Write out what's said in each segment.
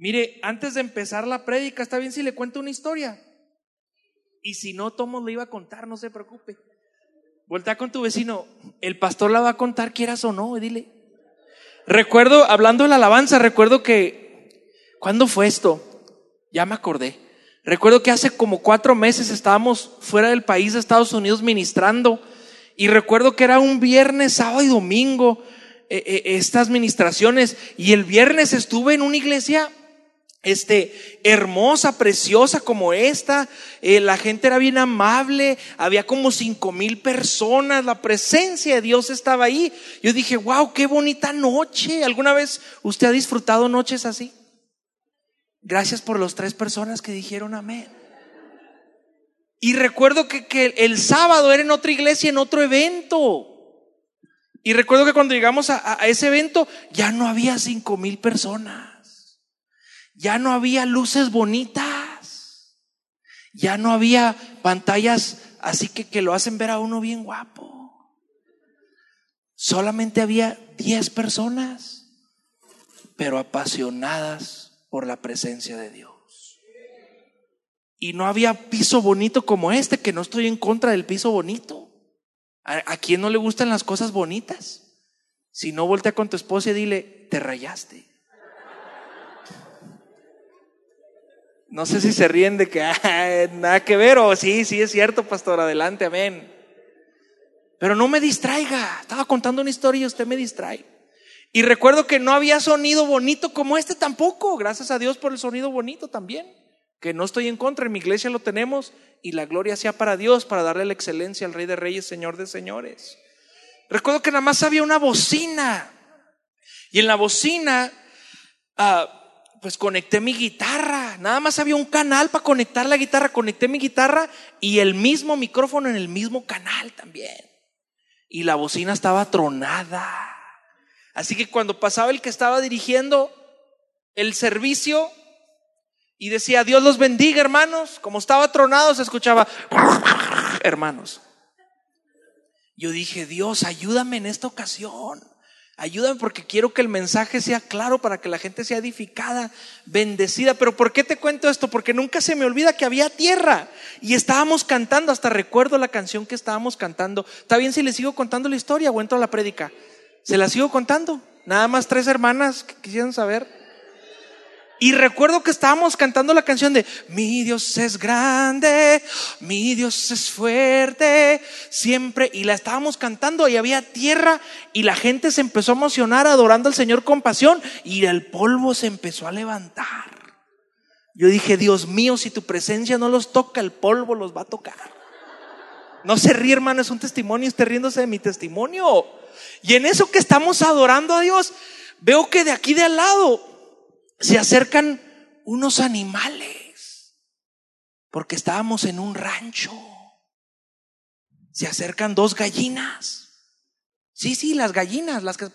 Mire, antes de empezar la prédica, está bien si le cuento una historia. Y si no, Tomo le iba a contar, no se preocupe. Voltea con tu vecino, el pastor la va a contar, quieras o no, dile. Recuerdo, hablando de la alabanza, recuerdo que, ¿cuándo fue esto? Ya me acordé. Recuerdo que hace como cuatro meses estábamos fuera del país de Estados Unidos ministrando y recuerdo que era un viernes, sábado y domingo eh, eh, estas ministraciones y el viernes estuve en una iglesia este, hermosa, preciosa como esta. Eh, la gente era bien amable, había como cinco mil personas, la presencia de Dios estaba ahí. Yo dije, wow, qué bonita noche. ¿Alguna vez usted ha disfrutado noches así? Gracias por las tres personas que dijeron amén. Y recuerdo que, que el sábado era en otra iglesia, en otro evento. Y recuerdo que cuando llegamos a, a ese evento ya no había cinco mil personas. Ya no había luces bonitas. Ya no había pantallas así que, que lo hacen ver a uno bien guapo. Solamente había 10 personas, pero apasionadas por la presencia de Dios. Y no había piso bonito como este, que no estoy en contra del piso bonito. ¿A, a quién no le gustan las cosas bonitas? Si no, voltea con tu esposa y dile, te rayaste. No sé si se ríen de que ah, nada que ver o sí, sí es cierto, pastor, adelante, amén. Pero no me distraiga. Estaba contando una historia y usted me distrae. Y recuerdo que no había sonido bonito como este tampoco. Gracias a Dios por el sonido bonito también. Que no estoy en contra, en mi iglesia lo tenemos y la gloria sea para Dios, para darle la excelencia al Rey de Reyes, Señor de Señores. Recuerdo que nada más había una bocina. Y en la bocina ah, pues conecté mi guitarra. Nada más había un canal para conectar la guitarra. Conecté mi guitarra y el mismo micrófono en el mismo canal también. Y la bocina estaba tronada. Así que cuando pasaba el que estaba dirigiendo el servicio y decía, Dios los bendiga, hermanos, como estaba tronado, se escuchaba, hermanos. Yo dije, Dios, ayúdame en esta ocasión. Ayúdame porque quiero que el mensaje sea claro para que la gente sea edificada, bendecida. Pero ¿por qué te cuento esto? Porque nunca se me olvida que había tierra y estábamos cantando, hasta recuerdo la canción que estábamos cantando. ¿Está bien si le sigo contando la historia o entro a la prédica? Se la sigo contando. Nada más tres hermanas que quisieran saber. Y recuerdo que estábamos cantando la canción de Mi Dios es grande, mi Dios es fuerte, siempre. Y la estábamos cantando y había tierra y la gente se empezó a emocionar adorando al Señor con pasión y el polvo se empezó a levantar. Yo dije, Dios mío, si tu presencia no los toca, el polvo los va a tocar. No se ríe, hermano, es un testimonio, esté riéndose de mi testimonio. Y en eso que estamos adorando a Dios, veo que de aquí de al lado se acercan unos animales, porque estábamos en un rancho. Se acercan dos gallinas. Sí, sí, las gallinas, las que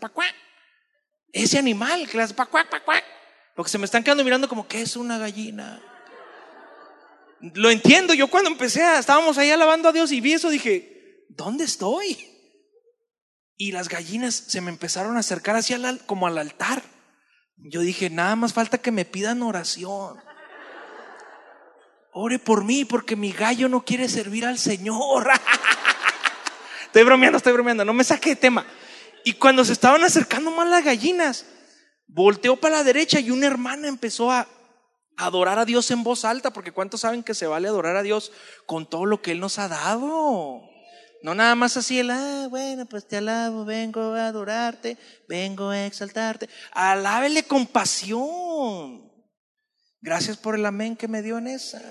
Ese animal que las pacuac, pacuac. Que se me están quedando mirando como que es una gallina. Lo entiendo, yo cuando empecé, estábamos ahí alabando a Dios y vi eso, dije, ¿dónde estoy? Y las gallinas se me empezaron a acercar hacia como al altar. Yo dije, nada más falta que me pidan oración. Ore por mí porque mi gallo no quiere servir al Señor. estoy bromeando, estoy bromeando, no me saque de tema. Y cuando se estaban acercando más las gallinas, volteó para la derecha y una hermana empezó a adorar a Dios en voz alta, porque ¿cuántos saben que se vale adorar a Dios con todo lo que Él nos ha dado? No nada más así el, ah, bueno, pues te alabo, vengo a adorarte, vengo a exaltarte. Alábele con pasión. Gracias por el amén que me dio en esa.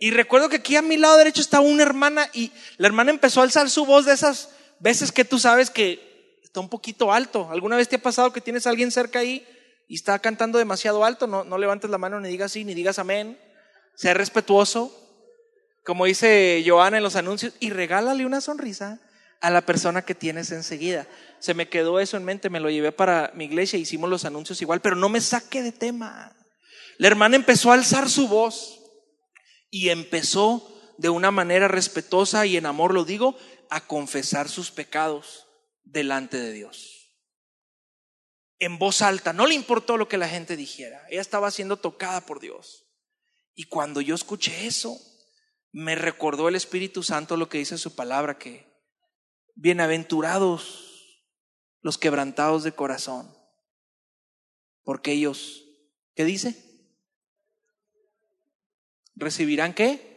Y recuerdo que aquí a mi lado derecho estaba una hermana y la hermana empezó a alzar su voz de esas veces que tú sabes que está un poquito alto. ¿Alguna vez te ha pasado que tienes a alguien cerca ahí y está cantando demasiado alto? No, no levantes la mano ni digas sí, ni digas amén. Sea respetuoso como dice Joana en los anuncios, y regálale una sonrisa a la persona que tienes enseguida. Se me quedó eso en mente, me lo llevé para mi iglesia, hicimos los anuncios igual, pero no me saque de tema. La hermana empezó a alzar su voz y empezó de una manera respetuosa y en amor lo digo, a confesar sus pecados delante de Dios. en voz alta. No le importó lo que la gente dijera. Ella estaba siendo tocada por Dios. Y cuando yo escuché eso, me recordó el Espíritu Santo lo que dice su palabra, que bienaventurados los quebrantados de corazón, porque ellos, ¿qué dice? ¿Recibirán qué?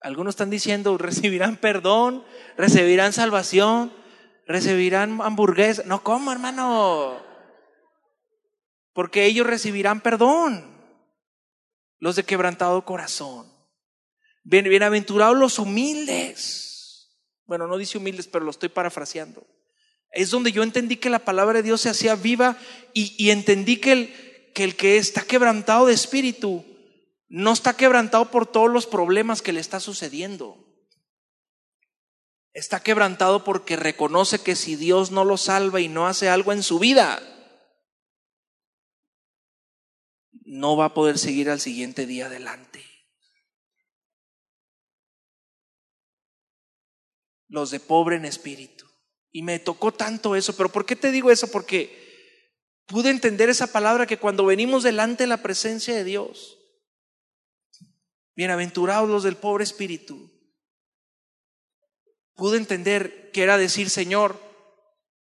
Algunos están diciendo, recibirán perdón, recibirán salvación, recibirán hamburguesa. No, ¿cómo, hermano? Porque ellos recibirán perdón. Los de quebrantado corazón. Bienaventurados los humildes. Bueno, no dice humildes, pero lo estoy parafraseando. Es donde yo entendí que la palabra de Dios se hacía viva y, entendí que el, que el que está quebrantado de espíritu no está quebrantado por todos los problemas que le está sucediendo. Está quebrantado porque reconoce que si Dios no lo salva y no hace algo en su vida, no va a poder seguir al siguiente día adelante. Los de pobre en espíritu. Y me tocó tanto eso, pero ¿por qué te digo eso? Porque pude entender esa palabra que cuando venimos delante de la presencia de Dios, bienaventurados los del pobre espíritu, pude entender que era decir, Señor,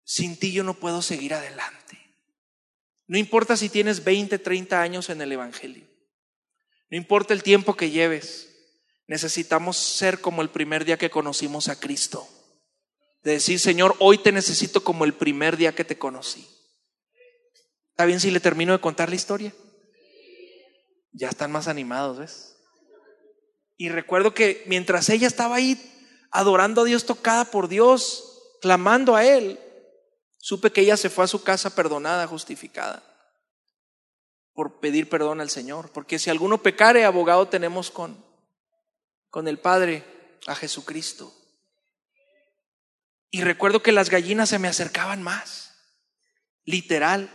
sin ti yo no puedo seguir adelante. No importa si tienes 20, 30 años en el Evangelio, no importa el tiempo que lleves, Necesitamos ser como el primer día que conocimos a Cristo. De decir, Señor, hoy te necesito como el primer día que te conocí. ¿Está bien si le termino de contar la historia? Ya están más animados, ¿ves? Y recuerdo que mientras ella estaba ahí adorando a Dios, tocada por Dios, clamando a Él, supe que ella se fue a su casa perdonada, justificada, por pedir perdón al Señor. Porque si alguno pecare, abogado tenemos con, con el Padre a Jesucristo. Y recuerdo que las gallinas se me acercaban más, literal.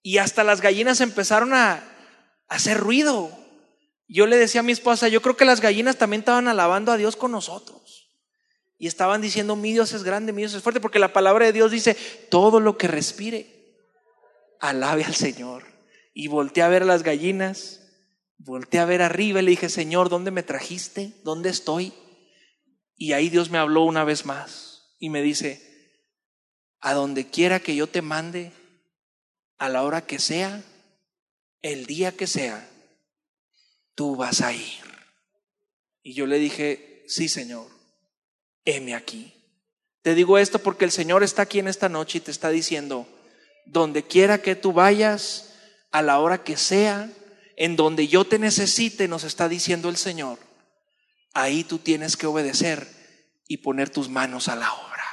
Y hasta las gallinas empezaron a, hacer ruido. Yo le decía a mi esposa, yo creo que las gallinas también estaban alabando a Dios con nosotros. Y estaban diciendo, mi Dios es grande, mi Dios es fuerte, porque la palabra de Dios dice, todo lo que respire, alabe al Señor. Y volteé a ver a las gallinas Volté a ver arriba y le dije, Señor, ¿dónde me trajiste? ¿Dónde estoy? Y ahí Dios me habló una vez más y me dice, a donde quiera que yo te mande, a la hora que sea, el día que sea, tú vas a ir. Y yo le dije, sí, Señor, heme aquí. Te digo esto porque el Señor está aquí en esta noche y te está diciendo, donde quiera que tú vayas, a la hora que sea, en donde yo te necesite, nos está diciendo el Señor, ahí tú tienes que obedecer y poner tus manos a la obra.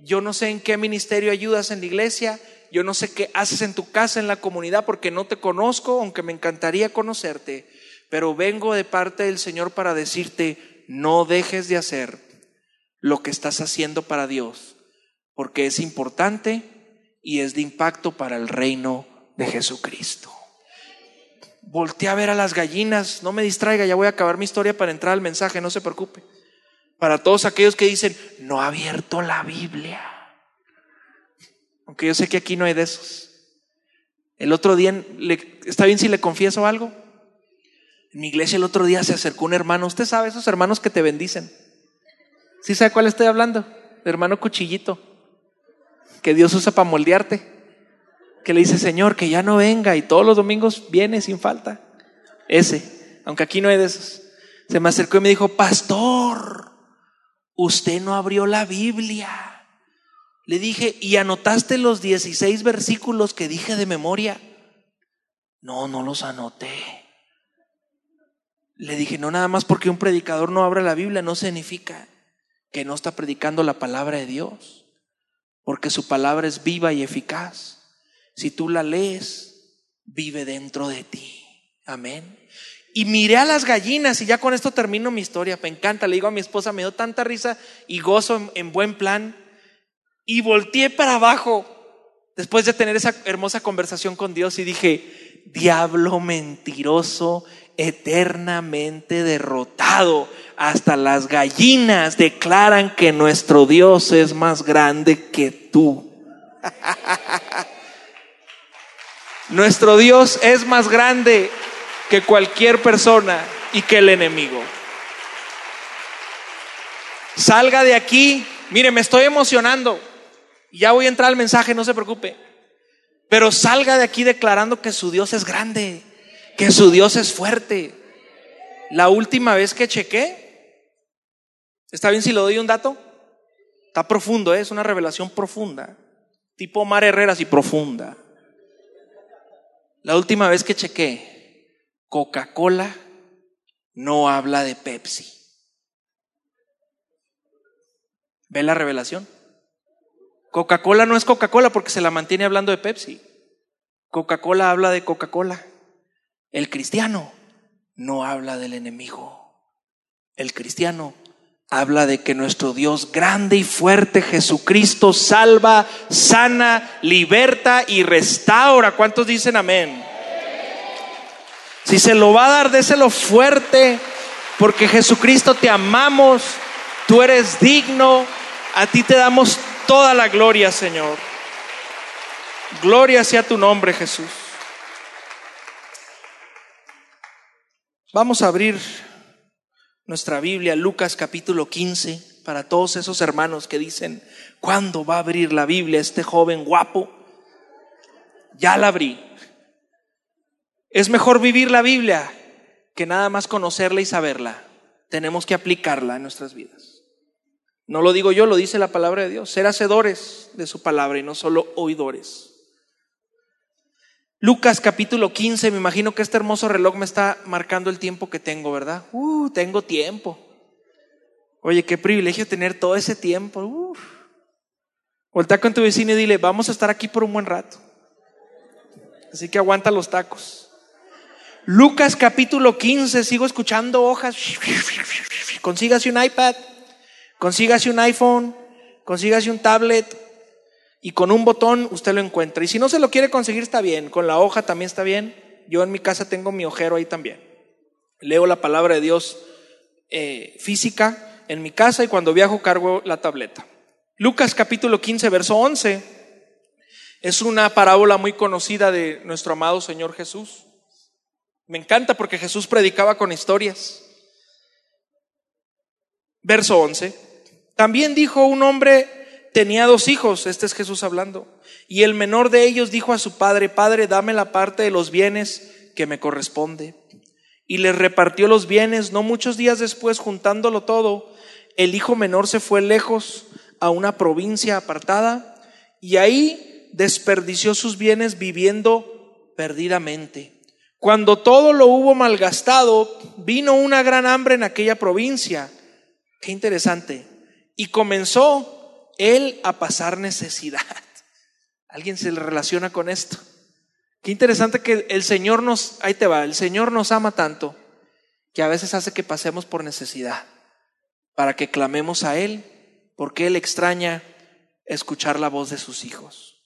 Yo no sé en qué ministerio ayudas en la iglesia, yo no sé qué haces en tu casa, en la comunidad, porque no te conozco, aunque me encantaría conocerte, pero vengo de parte del Señor para decirte, no dejes de hacer lo que estás haciendo para Dios, porque es importante y es de impacto para el reino de Jesucristo volteé a ver a las gallinas, no me distraiga, ya voy a acabar mi historia para entrar al mensaje, no se preocupe. Para todos aquellos que dicen, no ha abierto la Biblia. Aunque yo sé que aquí no hay de esos. El otro día, ¿está bien si le confieso algo? En mi iglesia el otro día se acercó un hermano, usted sabe, esos hermanos que te bendicen. ¿Sí sabe cuál estoy hablando? Hermano cuchillito, que Dios usa para moldearte que le dice, Señor, que ya no venga y todos los domingos viene sin falta. Ese, aunque aquí no hay de esos. Se me acercó y me dijo, pastor, usted no abrió la Biblia. Le dije, ¿y anotaste los 16 versículos que dije de memoria? No, no los anoté. Le dije, no nada más porque un predicador no abra la Biblia no significa que no está predicando la palabra de Dios, porque su palabra es viva y eficaz si tú la lees, vive dentro de ti. Amén. Y miré a las gallinas y ya con esto termino mi historia. Me encanta, le digo a mi esposa, me dio tanta risa y gozo en, buen plan. Y volteé para abajo después de tener esa hermosa conversación con Dios y dije, diablo mentiroso, eternamente derrotado. Hasta las gallinas declaran que nuestro Dios es más grande que tú. Nuestro Dios es más grande que cualquier persona y que el enemigo. Salga de aquí. Mire, me estoy emocionando. Ya voy a entrar al mensaje, no se preocupe. Pero salga de aquí declarando que su Dios es grande, que su Dios es fuerte. La última vez que chequé, ¿está bien si le doy un dato? Está profundo, ¿eh? es una revelación profunda. Tipo Mar Herreras y profunda. La última vez que chequé, Coca-Cola no habla de Pepsi. ¿Ve la revelación? Coca-Cola no es Coca-Cola porque se la mantiene hablando de Pepsi. Coca-Cola habla de Coca-Cola. El cristiano no habla del enemigo. El cristiano habla de que nuestro Dios grande y fuerte, Jesucristo, salva, sana, liberta y restaura. ¿Cuántos dicen amén? Si se lo va a dar, déselo fuerte, porque Jesucristo te amamos, tú eres digno, a ti te damos toda la gloria, Señor. Gloria sea tu nombre, Jesús. Vamos a abrir nuestra Biblia, Lucas capítulo 15, para todos esos hermanos que dicen, ¿cuándo va a abrir la Biblia este joven guapo? Ya la abrí. Es mejor vivir la Biblia que nada más conocerla y saberla. Tenemos que aplicarla en nuestras vidas. No lo digo yo, lo dice la palabra de Dios. Ser hacedores de su palabra y no solo oidores. Lucas capítulo 15, me imagino que este hermoso reloj me está marcando el tiempo que tengo, ¿verdad? Uh, tengo tiempo. Oye, qué privilegio tener todo ese tiempo. Uf. Volta con tu vecino y dile, vamos a estar aquí por un buen rato. Así que aguanta los tacos. Lucas capítulo 15, sigo escuchando hojas. Consígase un iPad. Consígase un iPhone, consígase un tablet y con un botón usted lo encuentra. Y si no se lo quiere conseguir está bien, con la hoja también está bien. Yo en mi casa tengo mi ojero ahí también. Leo la palabra de Dios eh, física en mi casa y cuando viajo cargo la tableta. Lucas capítulo 15, verso 11 es una parábola muy conocida de nuestro amado Señor Jesús. Me encanta porque Jesús predicaba con historias. Verso 11. También dijo un hombre, tenía dos hijos, este es Jesús hablando, y el menor de ellos dijo a su padre, Padre, dame la parte de los bienes que me corresponde. Y le repartió los bienes, no muchos días después, juntándolo todo, el hijo menor se fue lejos a una provincia apartada y ahí desperdició sus bienes viviendo perdidamente. Cuando todo lo hubo malgastado, vino una gran hambre en aquella provincia. Qué interesante y comenzó él a pasar necesidad. ¿Alguien se le relaciona con esto? Qué interesante que el Señor nos, ahí te va, el Señor nos ama tanto que a veces hace que pasemos por necesidad, para que clamemos a Él, porque Él extraña escuchar la voz de sus hijos.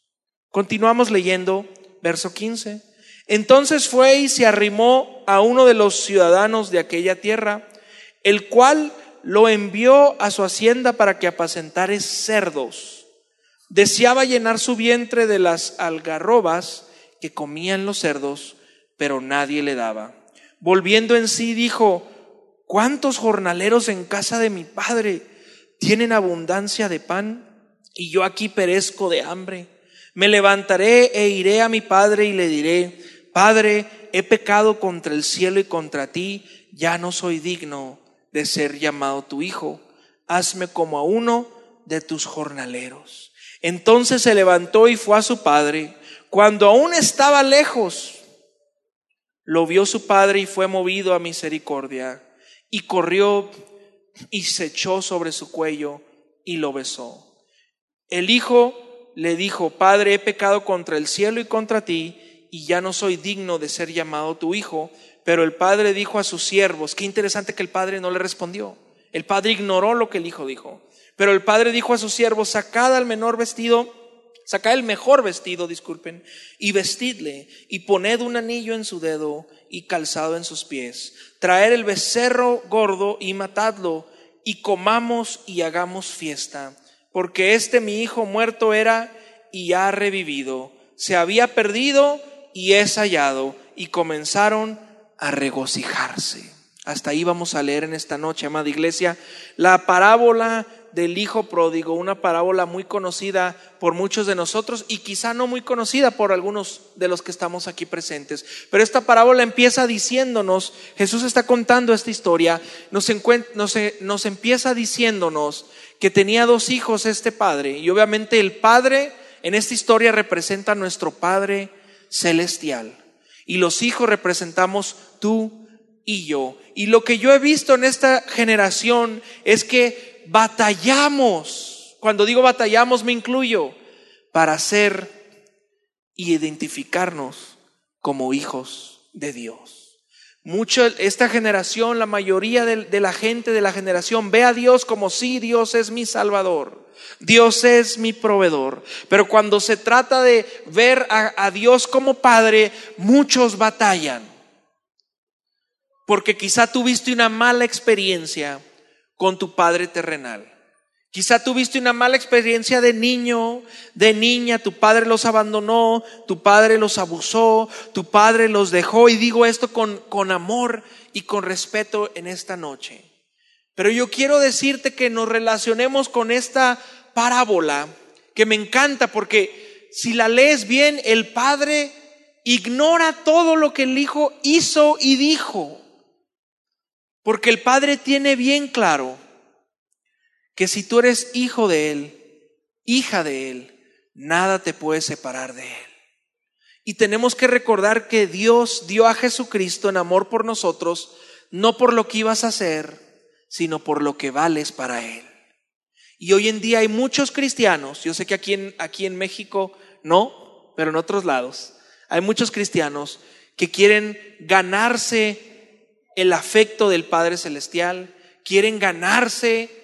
Continuamos leyendo verso 15. Entonces fue y se arrimó a uno de los ciudadanos de aquella tierra, el cual lo envió a su hacienda para que apacentare cerdos. Deseaba llenar su vientre de las algarrobas que comían los cerdos, pero nadie le daba. Volviendo en sí, dijo, ¿cuántos jornaleros en casa de mi padre tienen abundancia de pan y yo aquí perezco de hambre? Me levantaré e iré a mi padre y le diré, Padre, he pecado contra el cielo y contra ti, ya no soy digno de ser llamado tu hijo. Hazme como a uno de tus jornaleros. Entonces se levantó y fue a su padre. Cuando aún estaba lejos, lo vio su padre y fue movido a misericordia. Y corrió y se echó sobre su cuello y lo besó. El hijo le dijo, Padre, he pecado contra el cielo y contra ti, y ya no soy digno de ser llamado tu hijo. Pero el padre dijo a sus siervos, qué interesante que el padre no le respondió. El padre ignoró lo que el hijo dijo. Pero el padre dijo a sus siervos, sacad al menor vestido, sacad el mejor vestido, disculpen, y vestidle, y poned un anillo en su dedo y calzado en sus pies. Traer el becerro gordo y matadlo, y comamos y hagamos fiesta. Porque este mi hijo muerto era y ha revivido. Se había perdido y es hallado. Y comenzaron a regocijarse. Hasta ahí vamos a leer en esta noche, amada iglesia, la parábola del Hijo Pródigo, una parábola muy conocida por muchos de nosotros y quizá no muy conocida por algunos de los que estamos aquí presentes. Pero esta parábola empieza diciéndonos, Jesús está contando esta historia, nos, nos, nos empieza diciéndonos que tenía dos hijos este padre y obviamente el padre en esta historia representa a nuestro Padre celestial y los hijos representamos tú y yo. Y lo que yo he visto en esta generación es que batallamos, cuando digo batallamos me incluyo, para ser y identificarnos como hijos de Dios. Mucho, esta generación, la mayoría de, la gente de la generación ve a Dios como si Dios es mi Salvador, Dios es mi proveedor. Pero cuando se trata de ver a Dios como Padre, muchos batallan. Porque quizá tuviste una mala experiencia con tu padre terrenal. Quizá tuviste una mala experiencia de niño, de niña, tu padre los abandonó, tu padre los abusó, tu padre los dejó. Y digo esto con, con amor y con respeto en esta noche. Pero yo quiero decirte que nos relacionemos con esta parábola que me encanta porque si la lees bien, el padre ignora todo lo que el hijo hizo y dijo. Porque el Padre tiene bien claro que si tú eres hijo de Él, hija de Él, nada te puede separar de Él. Y tenemos que recordar que Dios dio a Jesucristo en amor por nosotros, no por lo que ibas a hacer, sino por lo que vales para Él. Y hoy en día hay muchos cristianos, yo sé que aquí en, aquí en México no, pero en otros lados, hay muchos cristianos que quieren ganarse el afecto del Padre Celestial, quieren ganarse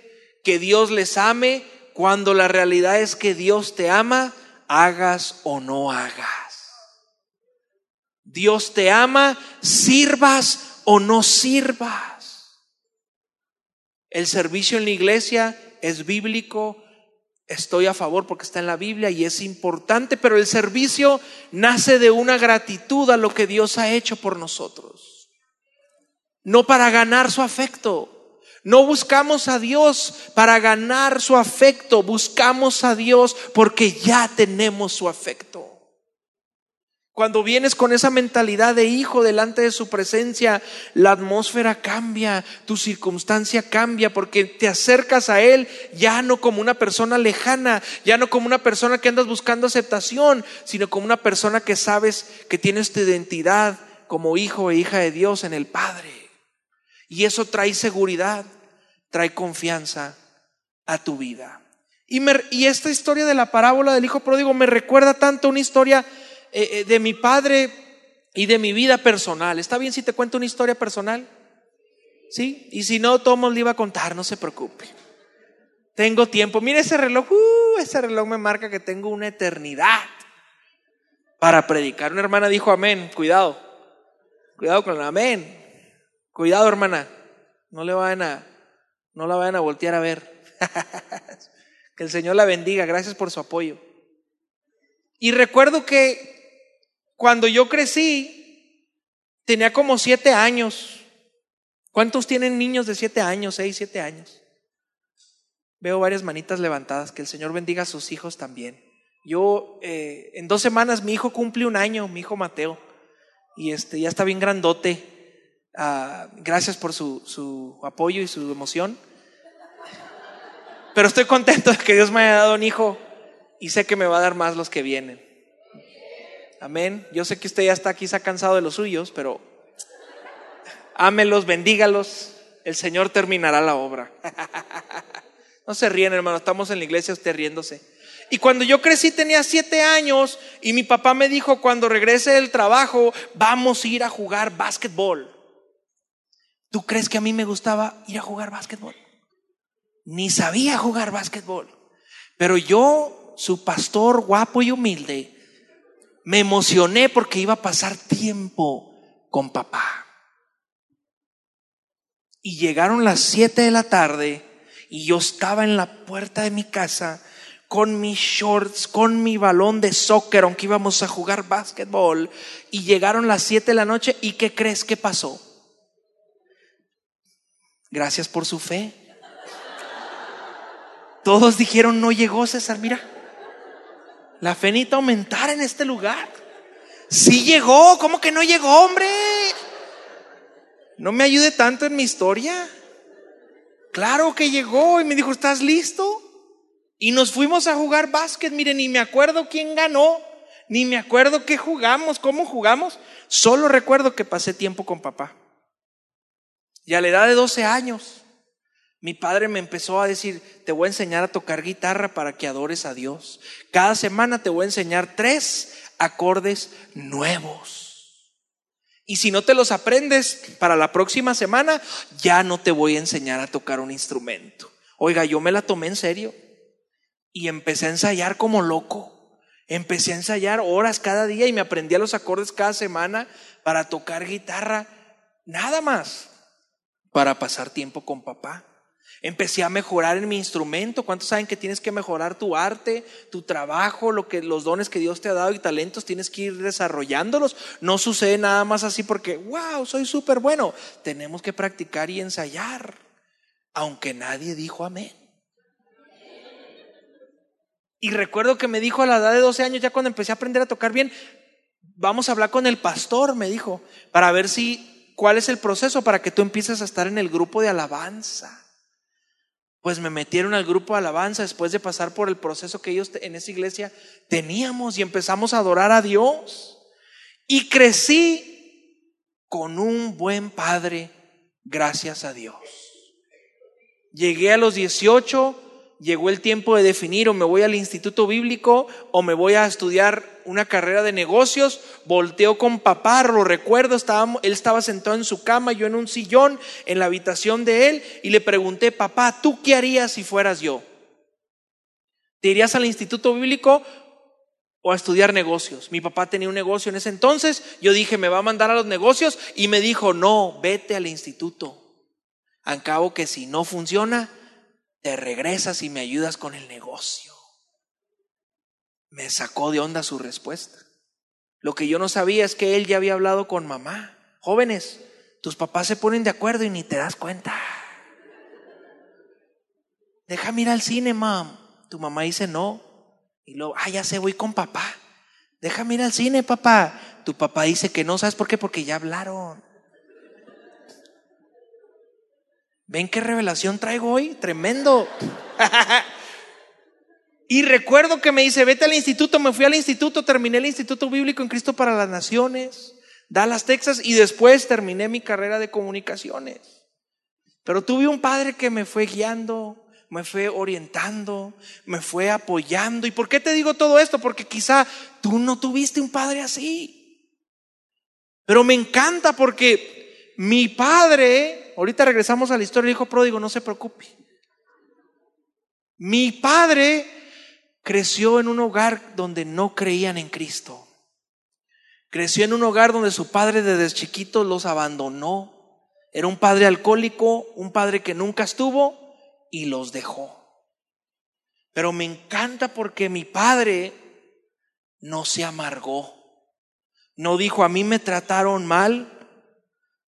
que Dios les ame, cuando la realidad es que Dios te ama, hagas o no hagas. Dios te ama, sirvas o no sirvas. El servicio en la iglesia es bíblico, estoy a favor porque está en la Biblia y es importante, pero el servicio nace de una gratitud a lo que Dios ha hecho por nosotros no para ganar su afecto. No buscamos a Dios para ganar su afecto, buscamos a Dios porque ya tenemos su afecto. Cuando vienes con esa mentalidad de hijo delante de su presencia, la atmósfera cambia, tu circunstancia cambia, porque te acercas a Él ya no como una persona lejana, ya no como una persona que andas buscando aceptación, sino como una persona que sabes que tienes tu identidad como hijo e hija de Dios en el Padre. Y eso trae seguridad, trae confianza a tu vida. Y, esta historia de la parábola del hijo pródigo me recuerda tanto una historia eh, eh, de mi padre y de mi vida personal. ¿Está bien si te cuento una historia personal? ¿Sí? Y si no, Tomo le iba a contar, no se preocupe. Tengo tiempo. Mire ese reloj. Uh, ese reloj me marca que tengo una eternidad para predicar. Una hermana dijo amén. Cuidado. Cuidado con el amén. Cuidado, hermana, no le vayan a, no la vayan a voltear a ver. que el Señor la bendiga, gracias por su apoyo. Y recuerdo que cuando yo crecí, tenía como siete años. ¿Cuántos tienen niños de siete años, seis, siete años? Veo varias manitas levantadas, que el Señor bendiga a sus hijos también. Yo, eh, en dos semanas mi hijo cumple un año, mi hijo Mateo, y este, ya está bien grandote. Ah, gracias por su, su apoyo y su emoción. Pero estoy contento de que Dios me haya dado un hijo y sé que me va a dar más los que vienen. Amén. Yo sé que usted ya está quizá cansado de los suyos, pero ámelos, bendígalos. El Señor terminará la obra. No se ríen, hermano. Estamos en la iglesia, usted riéndose. Y cuando yo crecí tenía siete años y mi papá me dijo, cuando regrese del trabajo, vamos a ir a jugar básquetbol. ¿Tú crees que a mí me gustaba ir a jugar básquetbol? Ni sabía jugar básquetbol. Pero yo, su pastor guapo y humilde, me emocioné porque iba a pasar tiempo con papá. Y llegaron las siete de la tarde y yo estaba en la puerta de mi casa con mis shorts, con mi balón de soccer, aunque íbamos a jugar básquetbol. Y llegaron las 7 de la noche y ¿qué crees que pasó? Gracias por su fe. Todos dijeron, no llegó César, mira. La fe necesita aumentar en este lugar. Sí llegó, ¿cómo que no llegó, hombre? No me ayude tanto en mi historia. Claro que llegó y me dijo, ¿estás listo? Y nos fuimos a jugar básquet. Miren, ni me acuerdo quién ganó, ni me acuerdo qué jugamos, cómo jugamos. Solo recuerdo que pasé tiempo con papá. Y a la edad de 12 años, mi padre me empezó a decir, te voy a enseñar a tocar guitarra para que adores a Dios. Cada semana te voy a enseñar tres acordes nuevos. Y si no te los aprendes para la próxima semana, ya no te voy a enseñar a tocar un instrumento. Oiga, yo me la tomé en serio y empecé a ensayar como loco. Empecé a ensayar horas cada día y me aprendía los acordes cada semana para tocar guitarra, nada más, para pasar tiempo con papá. Empecé a mejorar en mi instrumento. ¿Cuántos saben que tienes que mejorar tu arte, tu trabajo, los dones que Dios te ha dado y talentos? Tienes que ir desarrollándolos. No sucede nada más así porque, wow, soy súper bueno. Tenemos que practicar y ensayar, aunque nadie dijo amén. Y recuerdo que me dijo a la edad de 12 años, ya cuando empecé a aprender a tocar bien, vamos a hablar con el pastor, me dijo, para ver si, cuál es el proceso para que tú empieces a estar en el grupo de alabanza. Pues me metieron al grupo de alabanza después de pasar por el proceso que ellos en esa iglesia teníamos y empezamos a adorar a Dios. Y crecí con un buen padre, gracias a Dios. Llegué a los 18 llegó el tiempo de definir o me voy al instituto bíblico o me voy a estudiar una carrera de negocios, volteo con papá, lo recuerdo, estaba, él estaba sentado en su cama, yo en un sillón en la habitación de él y le pregunté, papá, ¿tú qué harías si fueras yo? ¿Te irías al instituto bíblico o a estudiar negocios? Mi papá tenía un negocio en ese entonces, yo dije, me va a mandar a los negocios y me dijo, no, vete al instituto. Al cabo que si no funciona, te regresas y me ayudas con el negocio. Me sacó de onda su respuesta. Lo que yo no sabía es que él ya había hablado con mamá. Jóvenes, tus papás se ponen de acuerdo y ni te das cuenta. Déjame ir al cine, mam. Tu mamá dice no. Y luego, ah, ya sé, voy con papá. Déjame ir al cine, papá. Tu papá dice que no, ¿sabes por qué? Porque ya hablaron. ¿Ven qué revelación traigo hoy? Tremendo. y recuerdo que me dice, vete al instituto, me fui al instituto, terminé el Instituto Bíblico en Cristo para las Naciones, Dallas, Texas, y después terminé mi carrera de comunicaciones. Pero tuve un padre que me fue guiando, me fue orientando, me fue apoyando. ¿Y por qué te digo todo esto? Porque quizá tú no tuviste un padre así. Pero me encanta porque mi padre ahorita regresamos a la historia del hijo pródigo, no se preocupe. Mi padre creció en un hogar donde no creían en Cristo. Creció en un hogar donde su padre desde chiquito los abandonó. Era un padre alcohólico, un padre que nunca estuvo y los dejó. Pero me encanta porque mi padre no se amargó. No dijo, a mí me trataron mal,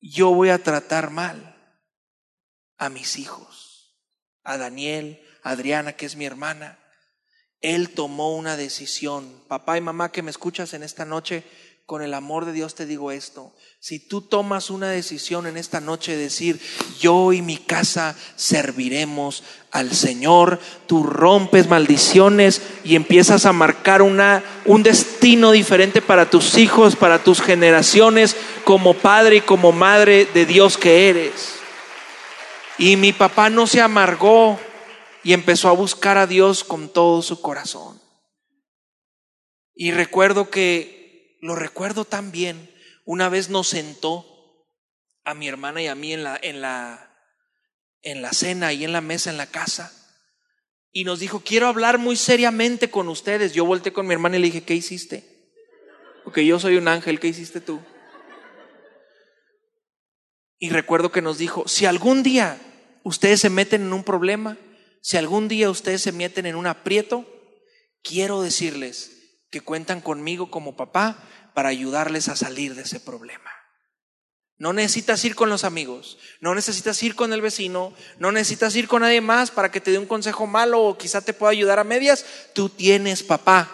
yo voy a tratar mal a mis hijos, a Daniel, a Adriana, que es mi hermana. Él tomó una decisión. Papá y mamá que me escuchas en esta noche, con el amor de Dios te digo esto. Si tú tomas una decisión en esta noche de decir, yo y mi casa serviremos al Señor, tú rompes maldiciones y empiezas a marcar una, un destino diferente para tus hijos, para tus generaciones, como padre y como madre de Dios que eres. Y mi papá no se amargó y empezó a buscar a Dios con todo su corazón. Y recuerdo que, lo recuerdo tan bien, una vez nos sentó a mi hermana y a mí en la, en la, en la cena y en la mesa en la casa. Y nos dijo, quiero hablar muy seriamente con ustedes. Yo volteé con mi hermana y le dije, ¿qué hiciste? Porque yo soy un ángel, ¿qué hiciste tú? Y recuerdo que nos dijo, si algún día ustedes se meten en un problema, si algún día ustedes se meten en un aprieto, quiero decirles que cuentan conmigo como papá para ayudarles a salir de ese problema. No necesitas ir con los amigos, no necesitas ir con el vecino, no necesitas ir con nadie más para que te dé un consejo malo o quizá te pueda ayudar a medias. Tú tienes papá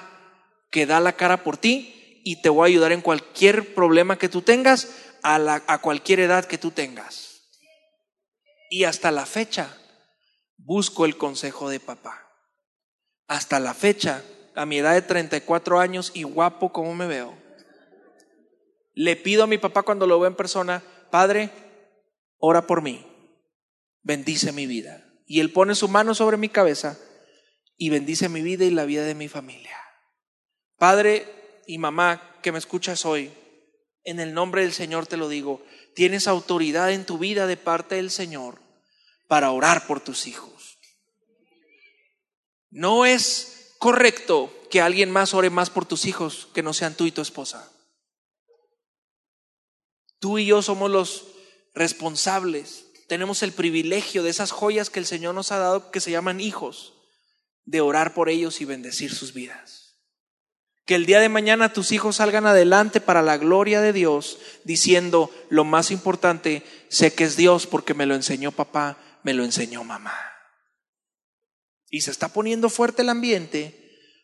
que da la cara por ti y te voy a ayudar en cualquier problema que tú tengas, a, cualquier edad que tú tengas. Y hasta la fecha busco el consejo de papá. Hasta la fecha, a mi edad de 34 años y guapo como me veo le pido a mi papá cuando lo veo en persona, Padre, ora por mí, bendice mi vida. Y Él pone su mano sobre mi cabeza y bendice mi vida y la vida de mi familia. Padre y mamá que me escuchas hoy, en el nombre del Señor te lo digo, tienes autoridad en tu vida de parte del Señor para orar por tus hijos. No es correcto que alguien más ore más por tus hijos que no sean tú y tu esposa. Tú y yo somos los responsables. Tenemos el privilegio de esas joyas que el Señor nos ha dado que se llaman hijos, de orar por ellos y bendecir sus vidas. Que el día de mañana tus hijos salgan adelante para la gloria de Dios, diciendo, lo más importante, sé que es Dios porque me lo enseñó papá, me lo enseñó mamá. Y se está poniendo fuerte el ambiente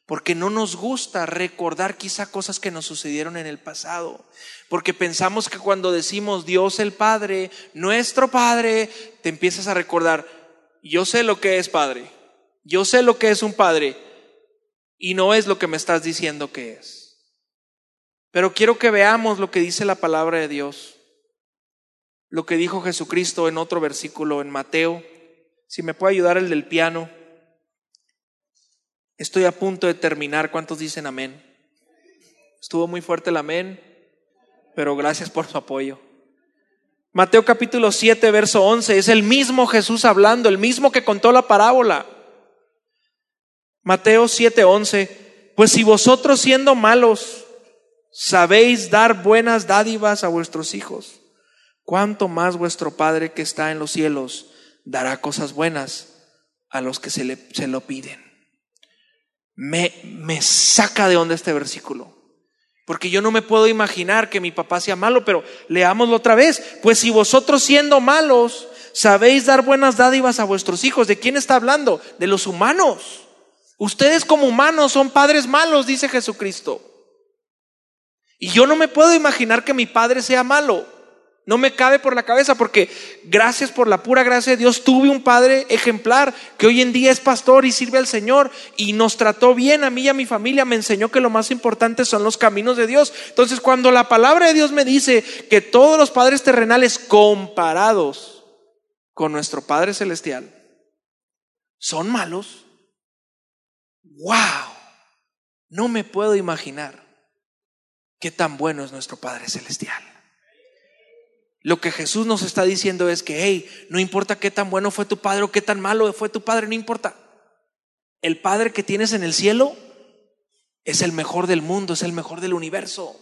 porque no nos gusta recordar quizá cosas que nos sucedieron en el pasado, porque pensamos que cuando decimos Dios el Padre, nuestro Padre, te empiezas a recordar, yo sé lo que es Padre, yo sé lo que es un Padre, y no es lo que me estás diciendo que es. Pero quiero que veamos lo que dice la palabra de Dios, lo que dijo Jesucristo en otro versículo en Mateo, si me puede ayudar el del piano. Estoy a punto de terminar. ¿Cuántos dicen amén? Estuvo muy fuerte el amén, pero gracias por su apoyo. Mateo capítulo 7, verso 11, es el mismo Jesús hablando, el mismo que contó la parábola. Mateo 7, 11, pues si vosotros siendo malos sabéis dar buenas dádivas a vuestros hijos, cuánto más vuestro Padre que está en los cielos dará cosas buenas a los que se, le, se lo piden me, me saca de onda este versículo. Porque yo no me puedo imaginar que mi papá sea malo, pero leámoslo otra vez. Pues si vosotros siendo malos sabéis dar buenas dádivas a vuestros hijos, ¿de quién está hablando? De los humanos. Ustedes como humanos son padres malos, dice Jesucristo. Y yo no me puedo imaginar que mi padre sea malo. No me cabe por la cabeza porque gracias por la pura gracia de Dios tuve un padre ejemplar que hoy en día es pastor y sirve al Señor y nos trató bien a mí y a mi familia, me enseñó que lo más importante son los caminos de Dios. Entonces cuando la palabra de Dios me dice que todos los padres terrenales comparados con nuestro Padre Celestial son malos, wow, no me puedo imaginar qué tan bueno es nuestro Padre Celestial. Lo que Jesús nos está diciendo es que, hey, no importa qué tan bueno fue tu padre o qué tan malo fue tu padre, no importa. El padre que tienes en el cielo es el mejor del mundo, es el mejor del universo.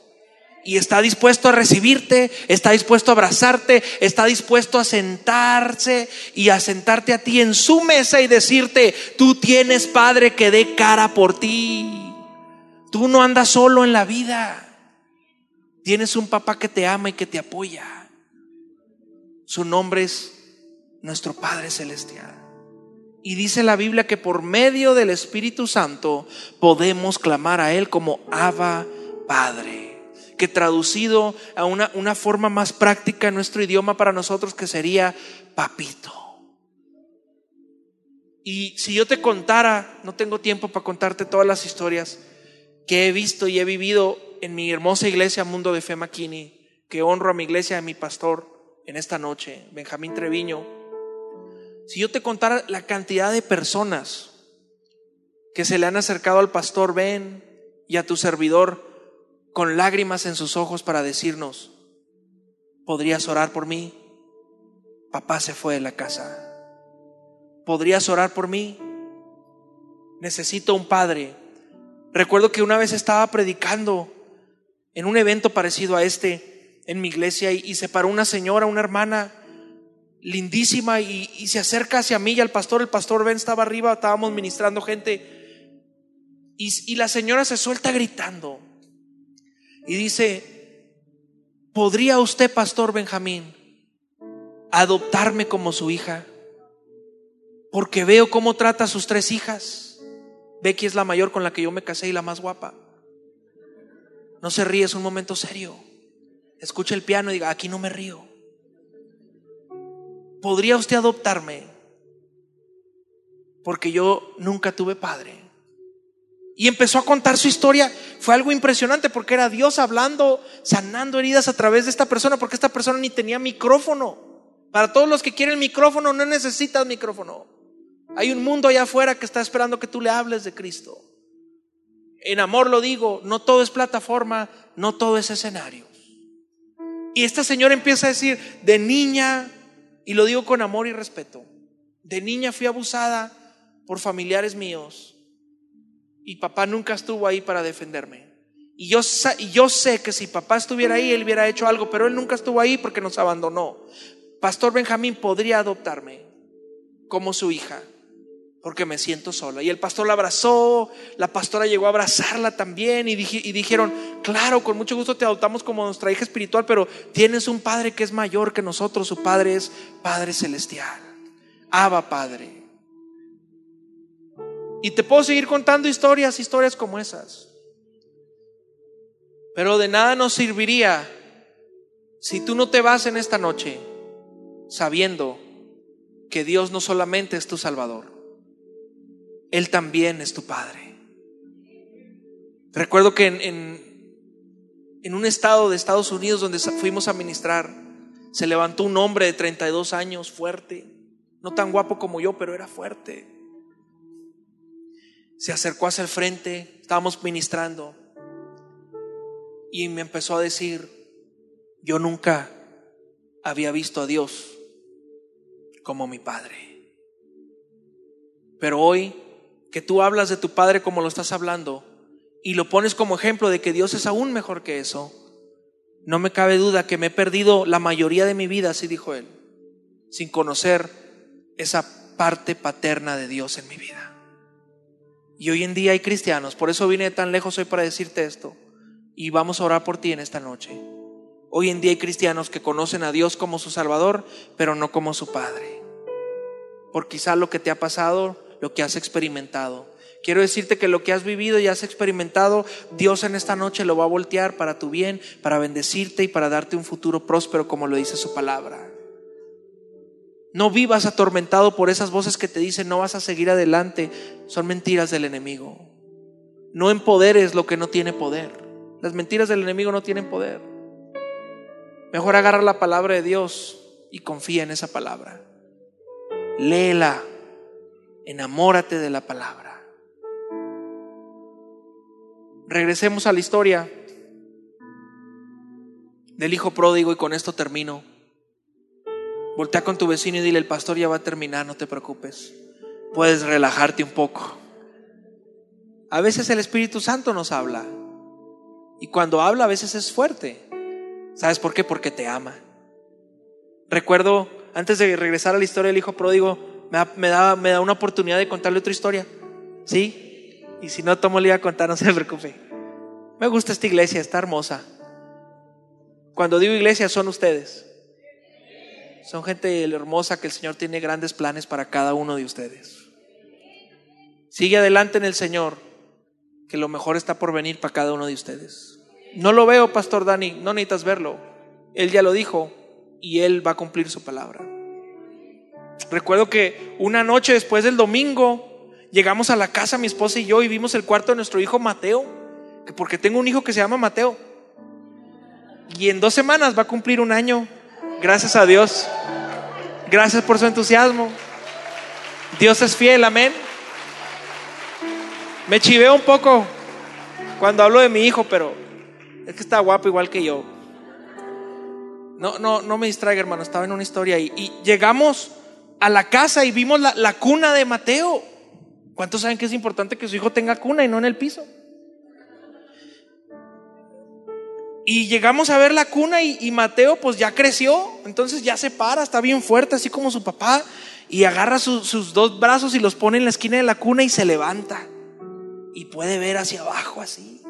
Y está dispuesto a recibirte, está dispuesto a abrazarte, está dispuesto a sentarse y a sentarte a ti en su mesa y decirte, tú tienes padre que dé cara por ti. Tú no andas solo en la vida. Tienes un papá que te ama y que te apoya. Su nombre es nuestro Padre Celestial. Y dice la Biblia que por medio del Espíritu Santo podemos clamar a Él como Abba Padre. Que traducido a una, una forma más práctica en nuestro idioma para nosotros que sería papito. Y si yo te contara, no tengo tiempo para contarte todas las historias que he visto y he vivido en mi hermosa iglesia Mundo de Fe Maquini, que honro a mi iglesia, a mi pastor, en esta noche, Benjamín Treviño, si yo te contara la cantidad de personas que se le han acercado al pastor Ben y a tu servidor con lágrimas en sus ojos para decirnos, ¿podrías orar por mí? Papá se fue de la casa. ¿Podrías orar por mí? Necesito un padre. Recuerdo que una vez estaba predicando en un evento parecido a este en mi iglesia y, se paró una señora, una hermana lindísima y, se acerca hacia mí y al pastor, el pastor Ben estaba arriba, estábamos ministrando gente y la señora se suelta gritando y dice, ¿podría usted, pastor Benjamín, adoptarme como su hija? Porque veo cómo trata a sus tres hijas. Becky es la mayor con la que yo me casé y la más guapa. No se ríe, es un momento serio. Escucha el piano y diga, aquí no me río. ¿Podría usted adoptarme? Porque yo nunca tuve padre. Y empezó a contar su historia. Fue algo impresionante porque era Dios hablando, sanando heridas a través de esta persona, porque esta persona ni tenía micrófono. Para todos los que quieren micrófono, no necesitas micrófono. Hay un mundo allá afuera que está esperando que tú le hables de Cristo. En amor lo digo, no todo es plataforma, no todo es escenario. Y esta señora empieza a decir, de niña, y lo digo con amor y respeto, de niña fui abusada por familiares míos y papá nunca estuvo ahí para defenderme. Y yo, y yo sé que si papá estuviera ahí, él hubiera hecho algo, pero él nunca estuvo ahí porque nos abandonó. Pastor Benjamín podría adoptarme como su hija porque me siento sola. Y el pastor la abrazó, la pastora llegó a abrazarla también y, y, dijeron, claro, con mucho gusto te adoptamos como nuestra hija espiritual, pero tienes un padre que es mayor que nosotros, su padre es Padre Celestial. Abba Padre. Y te puedo seguir contando historias, historias como esas. Pero de nada nos serviría si tú no te vas en esta noche sabiendo que Dios no solamente es tu Salvador, Él también es tu Padre. Recuerdo que en, en, un estado de Estados Unidos donde fuimos a ministrar, se levantó un hombre de 32 años fuerte, no tan guapo como yo, pero era fuerte. Se acercó hacia el frente, estábamos ministrando y me empezó a decir, yo nunca había visto a Dios como mi Padre. Pero hoy que tú hablas de tu Padre como lo estás hablando y lo pones como ejemplo de que Dios es aún mejor que eso, no me cabe duda que me he perdido la mayoría de mi vida, así dijo él, sin conocer esa parte paterna de Dios en mi vida. Y hoy en día hay cristianos, por eso vine tan lejos hoy para decirte esto, y vamos a orar por ti en esta noche. Hoy en día hay cristianos que conocen a Dios como su Salvador, pero no como su Padre. Por quizá lo que te ha pasado, lo que has experimentado. Quiero decirte que lo que has vivido y has experimentado, Dios en esta noche lo va a voltear para tu bien, para bendecirte y para darte un futuro próspero como lo dice su palabra. No vivas atormentado por esas voces que te dicen no vas a seguir adelante. Son mentiras del enemigo. No empoderes lo que no tiene poder. Las mentiras del enemigo no tienen poder. Mejor agarra la palabra de Dios y confía en esa palabra. Léela. Enamórate de la palabra. Regresemos a la historia del hijo pródigo y con esto termino. Voltea con tu vecino y dile, el pastor ya va a terminar, no te preocupes. Puedes relajarte un poco. A veces el Espíritu Santo nos habla. Y cuando habla a veces es fuerte. ¿Sabes por qué? Porque te ama. Recuerdo, antes de regresar a la historia del hijo pródigo, me da, me da, una oportunidad de contarle otra historia. ¿Sí? Y si no, tomo le iba a contar, no se preocupe. Me gusta esta iglesia, está hermosa. Cuando digo iglesia, son ustedes. Son gente hermosa que el Señor tiene grandes planes para cada uno de ustedes. Sigue adelante en el Señor, que lo mejor está por venir para cada uno de ustedes. No lo veo, Pastor Dani, no necesitas verlo. Él ya lo dijo y Él va a cumplir su palabra. Recuerdo que una noche después del domingo llegamos a la casa, mi esposa y yo, y vimos el cuarto de nuestro hijo Mateo, que porque tengo un hijo que se llama Mateo. Y en dos semanas va a cumplir un año. Gracias a Dios. Gracias por su entusiasmo. Dios es fiel, amén. Me chiveo un poco cuando hablo de mi hijo, pero es que está guapo igual que yo. No, no, no me distraiga, hermano. Estaba en una historia y, llegamos a la casa y vimos la, la, cuna de Mateo. ¿Cuántos saben que es importante que su hijo tenga cuna y no en el piso? Y llegamos a ver la cuna y, Mateo pues ya creció, entonces ya se para, está bien fuerte, así como su papá, y agarra sus dos brazos y los pone en la esquina de la cuna y se levanta. y puede ver hacia abajo así.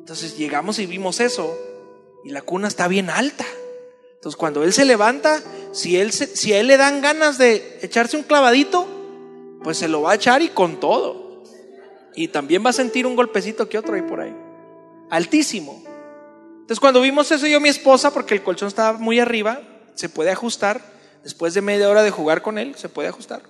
Entonces llegamos y vimos eso y la cuna está bien alta. Entonces cuando él se levanta, si, él si a él le dan ganas de echarse un clavadito, pues se lo va a echar y con todo. Y también va a sentir un golpecito que otro ahí por ahí. Altísimo. Entonces cuando vimos eso yo mi esposa, porque el colchón estaba muy arriba, se puede ajustar. Después de media hora de jugar con él, se puede ajustar.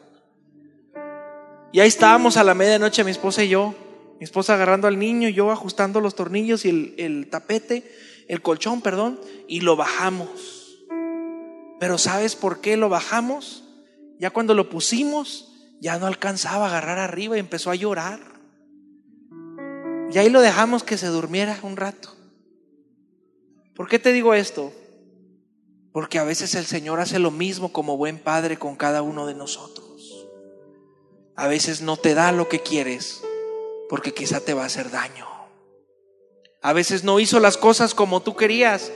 Y ahí estábamos a la medianoche mi esposa y yo. Mi esposa agarrando al niño, yo ajustando los tornillos y el, el tapete, el colchón, perdón, y lo bajamos. Pero ¿sabes por qué lo bajamos? Ya cuando lo pusimos, ya no alcanzaba a agarrar arriba y empezó a llorar. Y ahí lo dejamos que se durmiera un rato. ¿Por qué te digo esto? Porque a veces el Señor hace lo mismo como buen padre con cada uno de nosotros. A veces no te da lo que quieres porque quizá te va a hacer daño. A veces no hizo las cosas como tú querías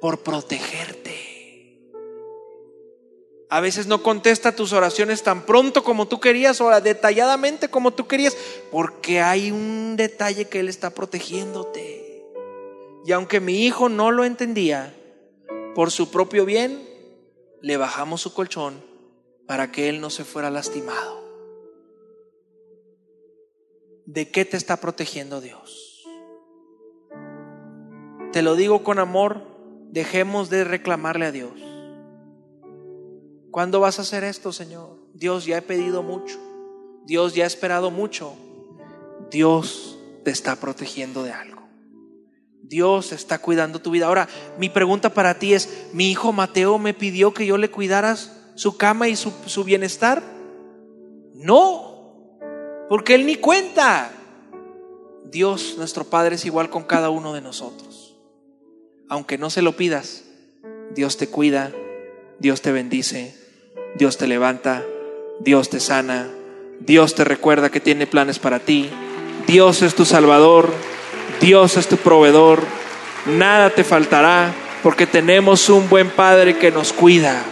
por protegerte. A veces no contesta tus oraciones tan pronto como tú querías o detalladamente como tú querías porque hay un detalle que Él está protegiéndote. Y aunque mi hijo no lo entendía, por su propio bien, le bajamos su colchón para que él no se fuera lastimado. ¿De qué te está protegiendo Dios? Te lo digo con amor, dejemos de reclamarle a Dios. ¿Cuándo vas a hacer esto, Señor? Dios ya he pedido mucho. Dios ya ha esperado mucho. Dios te está protegiendo de algo. Dios está cuidando tu vida. Ahora, mi pregunta para ti es, ¿mi hijo Mateo me pidió que yo le cuidaras su cama y su, su bienestar? No, porque él ni cuenta. Dios, nuestro Padre, es igual con cada uno de nosotros. Aunque no se lo pidas, Dios te cuida, Dios te bendice, Dios te levanta, Dios te sana, Dios te recuerda que tiene planes para ti, Dios es tu Salvador. Dios es tu proveedor, nada te faltará porque tenemos un buen Padre que nos cuida.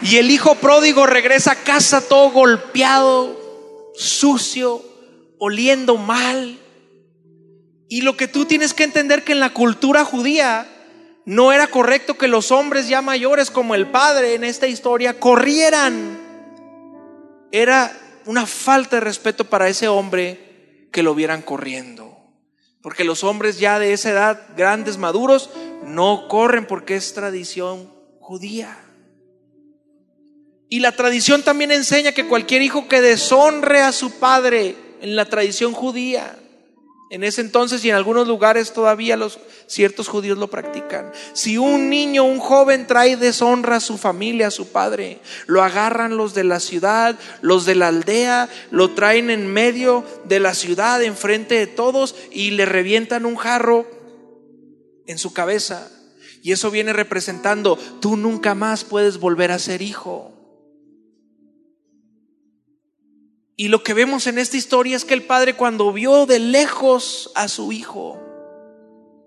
Y el hijo pródigo regresa a casa todo golpeado, sucio, oliendo mal. Y lo que tú tienes que entender que en la cultura judía no era correcto que los hombres ya mayores como el padre en esta historia corrieran. Era una falta de respeto para ese hombre que lo vieran corriendo. Porque los hombres ya de esa edad, grandes, maduros, no corren porque es tradición judía. Y la tradición también enseña que cualquier hijo que deshonre a su padre en la tradición judía en ese entonces y en algunos lugares todavía los ciertos judíos lo practican. Si un niño, un joven trae deshonra a su familia, a su padre, lo agarran los de la ciudad, los de la aldea, lo traen en medio de la ciudad, enfrente de todos y le revientan un jarro en su cabeza. Y eso viene representando, tú nunca más puedes volver a ser hijo. Y lo que vemos en esta historia es que el padre cuando vio de lejos a su hijo,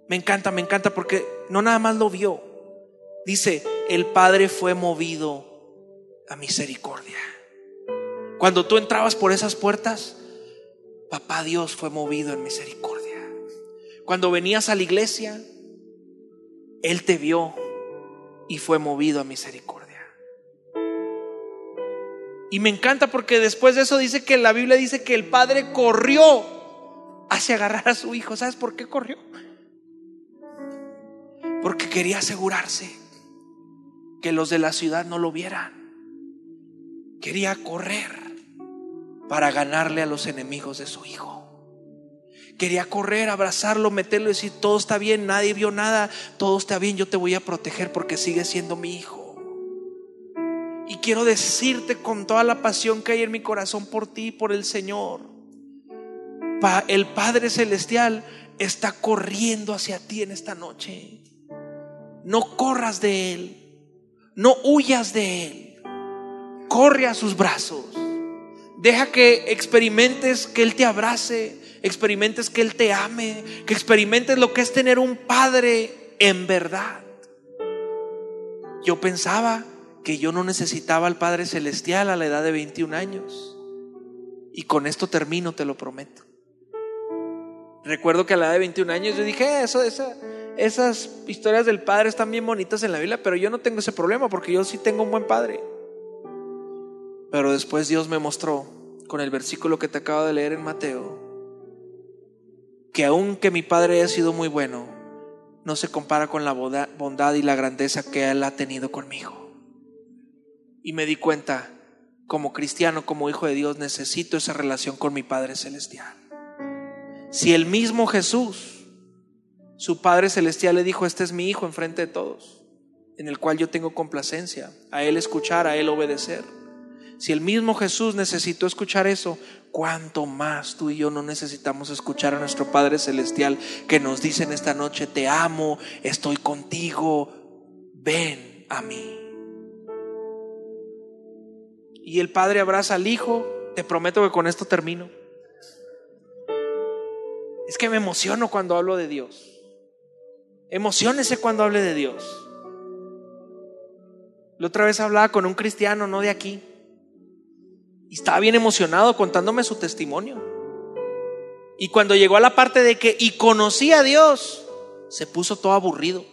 me encanta, me encanta porque no nada más lo vio. Dice, el padre fue movido a misericordia. Cuando tú entrabas por esas puertas, papá Dios fue movido en misericordia. Cuando venías a la iglesia, Él te vio y fue movido a misericordia. Y me encanta porque después de eso dice que la Biblia dice que el padre corrió hacia agarrar a su hijo. ¿Sabes por qué corrió? Porque quería asegurarse que los de la ciudad no lo vieran. Quería correr para ganarle a los enemigos de su hijo. Quería correr, abrazarlo, meterlo y decir, todo está bien, nadie vio nada, todo está bien, yo te voy a proteger porque sigue siendo mi hijo. Y quiero decirte con toda la pasión que hay en mi corazón por ti, por el Señor. el Padre Celestial está corriendo hacia ti en esta noche. No corras de Él. No huyas de Él. Corre a sus brazos. Deja que experimentes que Él te abrace, experimentes que Él te ame, que experimentes lo que es tener un Padre en verdad. Yo pensaba que yo no necesitaba al Padre Celestial a la edad de 21 años. Y con esto termino, te lo prometo. Recuerdo que a la edad de 21 años yo dije, eh, eso, esas historias del padre están bien bonitas en la Biblia, pero yo no tengo ese problema porque yo sí tengo un buen padre. Pero después Dios me mostró con el versículo que te acabo de leer en Mateo, que aunque mi padre haya sido muy bueno, no se compara con la bondad y la grandeza que él ha tenido conmigo. Y me di cuenta, como cristiano, como hijo de Dios, necesito esa relación con mi Padre Celestial. Si el mismo Jesús, su Padre Celestial, le dijo, este es mi Hijo enfrente de todos, en el cual yo tengo complacencia, a Él escuchar, a Él obedecer. Si el mismo Jesús necesitó escuchar eso, ¿cuánto más tú y yo no necesitamos escuchar a nuestro Padre Celestial que nos dice en esta noche, te amo, estoy contigo, ven a mí? Y el Padre abraza al Hijo, te prometo que con esto termino. Es que me emociono cuando hablo de Dios. Emocionese cuando hable de Dios. La otra vez hablaba con un cristiano, no de aquí. Y estaba bien emocionado contándome su testimonio. Y cuando llegó a la parte de que, y conocí a Dios, se puso todo aburrido.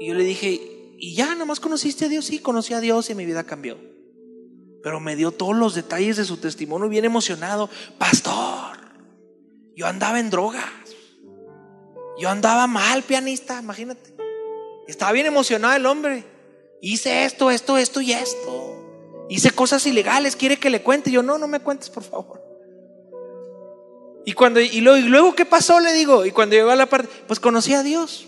Y yo le dije, ¿y ya nomás conociste a Dios? Sí, conocí a Dios y mi vida cambió. Pero me dio todos los detalles de su testimonio bien emocionado. Pastor, yo andaba en drogas. Yo andaba mal, pianista, imagínate. Estaba bien emocionado el hombre. Hice esto, esto, esto y esto hice cosas ilegales, quiere que le cuente. Yo, no, no me cuentes, por favor. Y cuando, y luego, y luego, ¿qué pasó? Le digo. Y cuando llegó a la parte, pues conocí a Dios.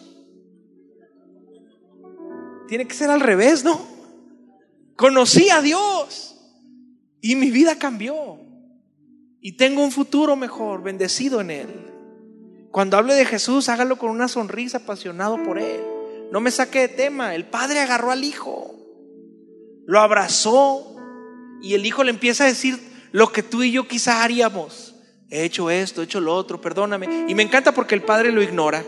Tiene que ser al revés, ¿no? Conocí a Dios. Y mi vida cambió. Y tengo un futuro mejor, bendecido en Él. Cuando hable de Jesús, hágalo con una sonrisa apasionado por Él. No me saque de tema. El Padre agarró al Hijo, lo abrazó, y el hijo le empieza a decir lo que tú y yo quizás haríamos. He hecho esto, he hecho lo otro, perdóname. Y me encanta porque el padre lo ignora.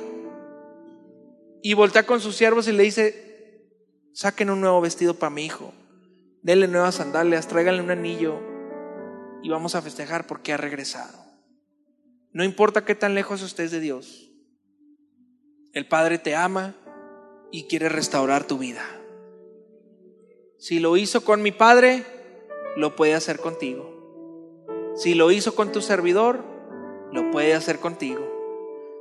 Y voltea con sus siervos y le dice, saquen un nuevo vestido para mi hijo. Denle nuevas sandalias, tráiganle un anillo y vamos a festejar porque ha regresado. No importa qué tan lejos estés de Dios. El Padre te ama y quiere restaurar tu vida. Si lo hizo con mi Padre, lo puede hacer contigo. Si lo hizo con tu servidor, lo puede hacer contigo.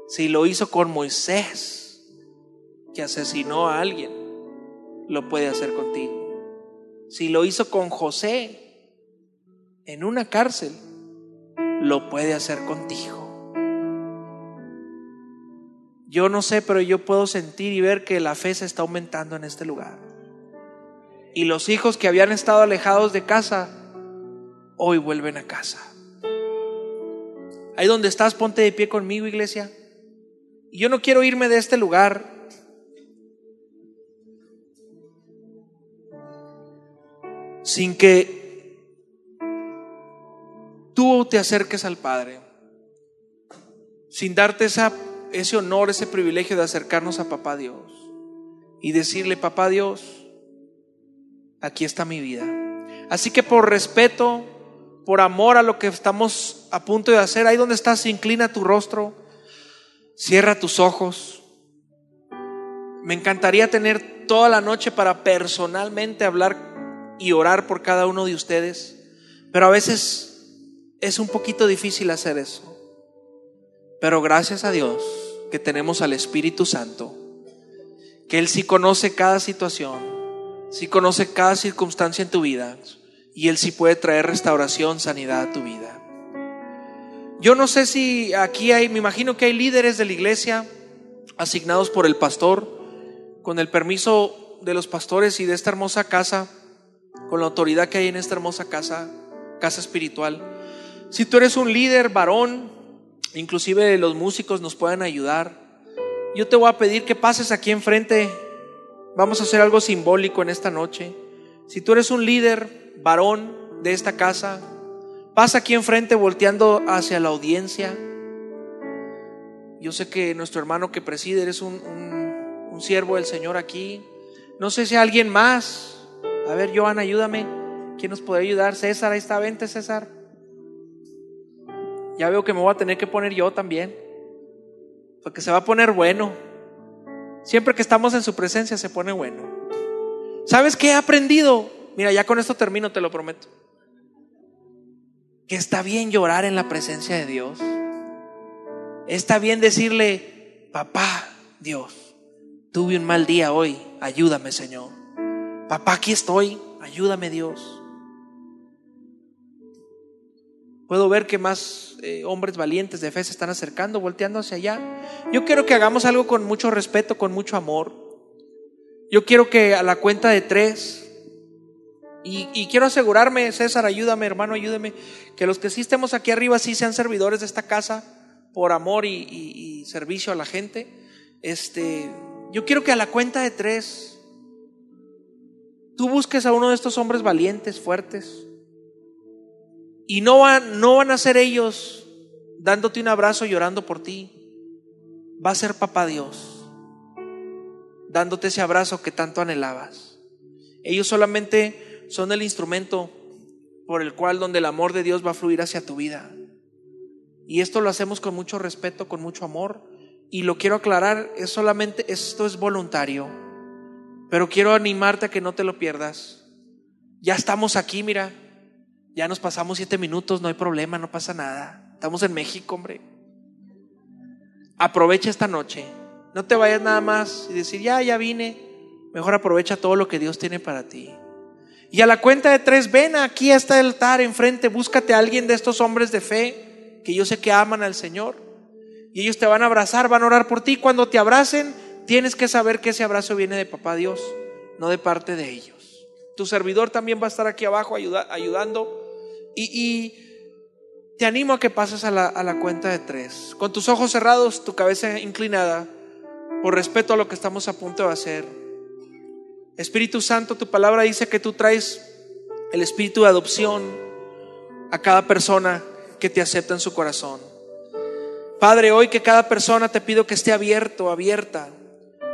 Si lo hizo con Moisés, que asesinó a alguien, lo puede hacer contigo. Si lo hizo con José en una cárcel, lo puede hacer contigo. Yo no sé, pero yo puedo sentir y ver que la fe se está aumentando en este lugar. Y los hijos que habían estado alejados de casa, hoy vuelven a casa. Ahí donde estás, ponte de pie conmigo, iglesia. Yo no quiero irme de este lugar sin que tú te acerques al Padre, sin darte ese honor, ese privilegio de acercarnos a Papá Dios y decirle, Papá Dios, aquí está mi vida. Así que por respeto, por amor a lo que estamos a punto de hacer, ahí donde estás, inclina tu rostro, cierra tus ojos. Me encantaría tener toda la noche para personalmente hablar y orar por cada uno de ustedes, pero a veces es un poquito difícil hacer eso. Pero gracias a Dios que tenemos al Espíritu Santo, que Él sí conoce cada situación, si conoce cada circunstancia en tu vida y Él sí puede traer restauración, sanidad a tu vida. Yo no sé si aquí hay, me imagino que hay líderes de la iglesia asignados por el pastor, con el permiso de los pastores y de esta hermosa casa, con la autoridad que hay en esta hermosa casa, casa espiritual. Si tú eres un líder varón, inclusive los músicos nos pueden ayudar. Yo te voy a pedir que pases aquí enfrente Vamos a hacer algo simbólico en esta noche. Si tú eres un líder varón de esta casa, pasa aquí enfrente volteando hacia la audiencia. Yo sé que nuestro hermano que preside es un, siervo del Señor aquí. No sé si alguien más. A ver, Joan, ayúdame. ¿Quién nos puede ayudar? César, ahí está, vente César. Ya veo que me voy a tener que poner yo también, porque se va a poner bueno. Siempre que estamos en su presencia se pone bueno. ¿Sabes qué he aprendido? Mira, ya con esto termino, te lo prometo. Que está bien llorar en la presencia de Dios. Está bien decirle, papá, Dios, tuve un mal día hoy, ayúdame Señor. Papá, aquí estoy, ayúdame Dios. Puedo ver que más eh, hombres valientes de fe se están acercando, volteando hacia allá. Yo quiero que hagamos algo con mucho respeto, con mucho amor. Yo quiero que a la cuenta de tres, y, quiero asegurarme, César, ayúdame, hermano, ayúdame, que los que sí estemos aquí arriba sí sean servidores de esta casa por amor y, y servicio a la gente. Este, yo quiero que a la cuenta de tres tú busques a uno de estos hombres valientes, fuertes, y no van, no van a ser ellos dándote un abrazo llorando por ti. Va a ser papá Dios dándote ese abrazo que tanto anhelabas. Ellos solamente son el instrumento por el cual donde el amor de Dios va a fluir hacia tu vida. Y esto lo hacemos con mucho respeto, con mucho amor. Y lo quiero aclarar, es solamente, esto es voluntario. Pero quiero animarte a que no te lo pierdas. Ya estamos aquí, mira. Ya nos pasamos siete minutos, no hay problema, no pasa nada. Estamos en México, hombre. Aprovecha esta noche. No te vayas nada más y decir, ya, ya vine. Mejor aprovecha todo lo que Dios tiene para ti. Y a la cuenta de tres, ven aquí hasta el altar enfrente, búscate a alguien de estos hombres de fe que yo sé que aman al Señor. Y ellos te van a abrazar, van a orar por ti. Cuando te abracen, tienes que saber que ese abrazo viene de Papá Dios, no de parte de ellos. Tu servidor también va a estar aquí abajo ayudando y, te animo a que pases a la, a la cuenta de tres. Con tus ojos cerrados, tu cabeza inclinada, por respeto a lo que estamos a punto de hacer. Espíritu Santo, tu palabra dice que tú traes el espíritu de adopción a cada persona que te acepta en su corazón. Padre, hoy que cada persona te pido que esté abierto, abierta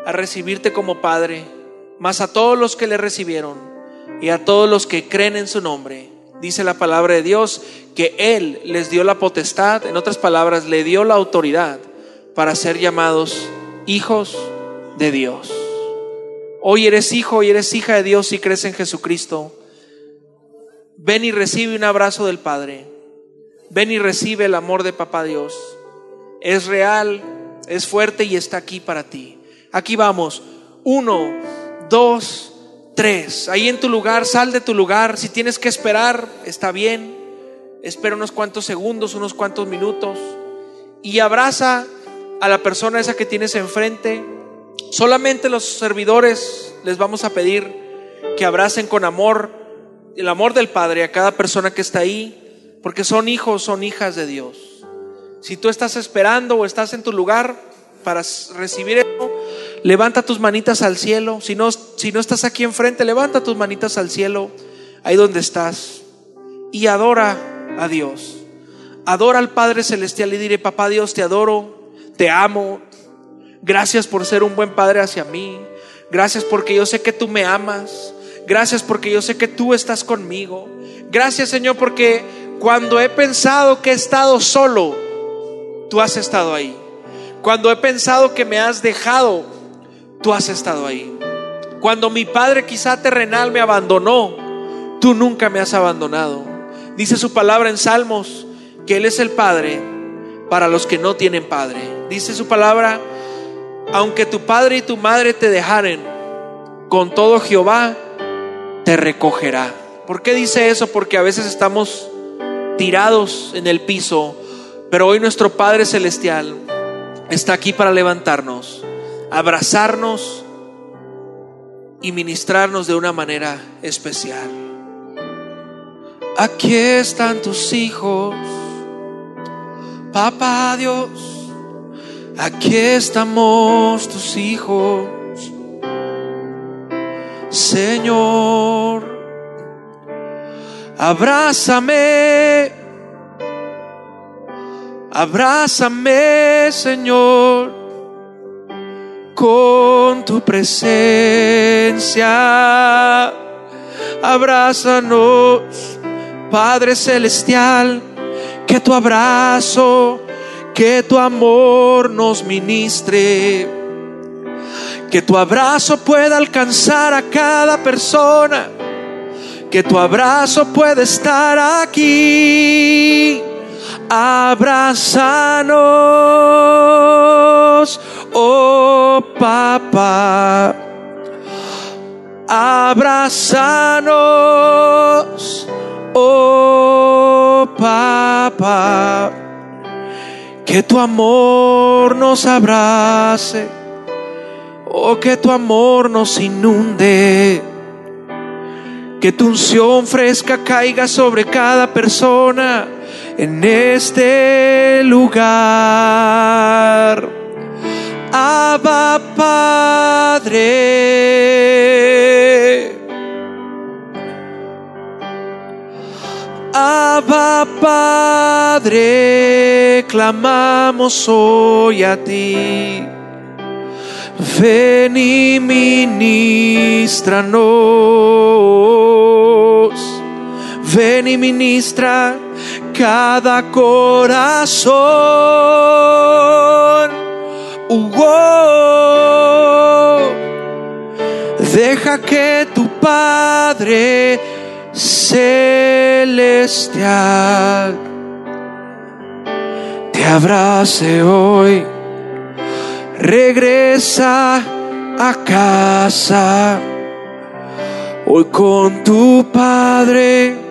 a recibirte como Padre, más a todos los que le recibieron y a todos los que creen en su nombre dice la palabra de Dios, que Él les dio la potestad, en otras palabras, le dio la autoridad para ser llamados hijos de Dios. Hoy eres hijo y eres hija de Dios y crees en Jesucristo. Ven y recibe un abrazo del Padre. Ven y recibe el amor de Papá Dios. Es real, es fuerte y está aquí para ti. Aquí vamos. Uno, dos, tres. Ahí en tu lugar, sal de tu lugar. Si tienes que esperar, está bien. Espera unos cuantos segundos, unos cuantos minutos. Y abraza a la persona esa que tienes enfrente. Solamente los servidores les vamos a pedir que abracen con amor el amor del Padre a cada persona que está ahí, porque son hijos, son hijas de Dios. Si tú estás esperando o estás en tu lugar para recibir levanta tus manitas al cielo. Si no, si no estás aquí enfrente, levanta tus manitas al cielo, ahí donde estás, y adora a Dios. Adora al Padre Celestial y diré, papá Dios, te adoro, te amo. Gracias por ser un buen Padre hacia mí. Gracias porque yo sé que tú me amas. Gracias porque yo sé que tú estás conmigo. Gracias Señor porque cuando he pensado que he estado solo, tú has estado ahí. Cuando he pensado que me has dejado, tú has estado ahí. Cuando mi padre quizá terrenal me abandonó, tú nunca me has abandonado. Dice su palabra en Salmos que Él es el Padre para los que no tienen Padre. Dice su palabra, aunque tu padre y tu madre te dejaren, con todo Jehová te recogerá. ¿Por qué dice eso? Porque a veces estamos tirados en el piso, pero hoy nuestro Padre Celestial está aquí para levantarnos abrazarnos y ministrarnos de una manera especial. Aquí están tus hijos, papá Dios, aquí estamos tus hijos, Señor, abrázame, abrázame, Señor con tu presencia. abrázanos, Padre Celestial, que tu abrazo, que tu amor nos ministre, que tu abrazo pueda alcanzar a cada persona, que tu abrazo pueda estar aquí. Abrazanos, oh papá abrazanos, oh papá, que tu amor nos abrace, oh que tu amor nos inunde, que tu unción fresca caiga sobre cada persona en este lugar. Abba Padre. Abba Padre, clamamos hoy a ti. Ven y ministranos. Ven y ministra cada corazón Deja que tu Padre celestial te abrace hoy. Regresa a casa. Hoy con tu Padre.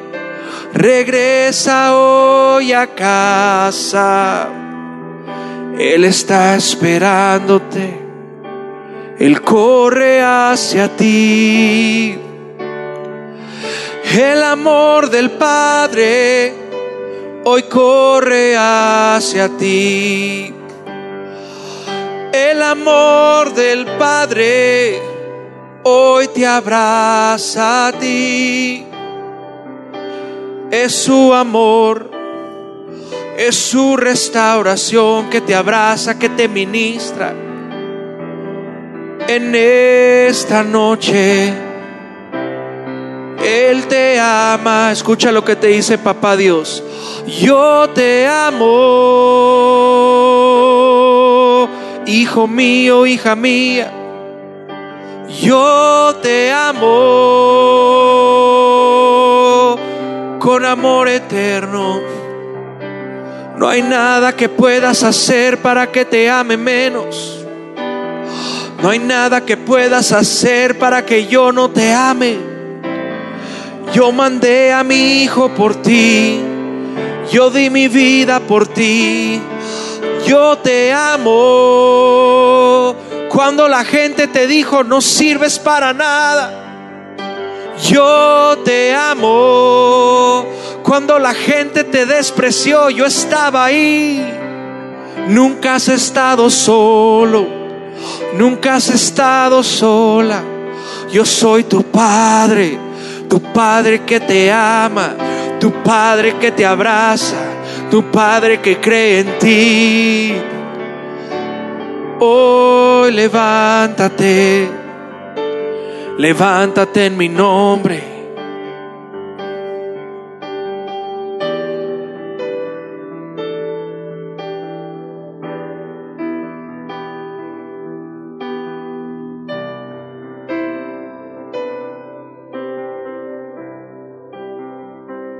Regresa hoy a casa él está esperándote. Él corre hacia ti. El amor del Padre hoy corre hacia ti. El amor del Padre hoy te abraza a ti. Es su amor es su restauración que te abraza, que te ministra. En esta noche, Él te ama. Escucha lo que te dice papá Dios. Yo te amo, hijo mío, hija mía. Yo te amo amor eterno no hay nada que puedas hacer para que te ame menos. No hay nada que puedas hacer para que yo no te ame. Yo mandé a mi hijo por ti. Yo di mi vida por ti. Yo te amo. Cuando la gente te dijo no sirves para nada. Yo te amo cuando la gente te despreció, yo estaba ahí. Nunca has estado solo, nunca has estado sola. Yo soy tu padre, tu padre que te ama, tu padre que te abraza, tu padre que cree en ti. Hoy levántate, levántate en mi nombre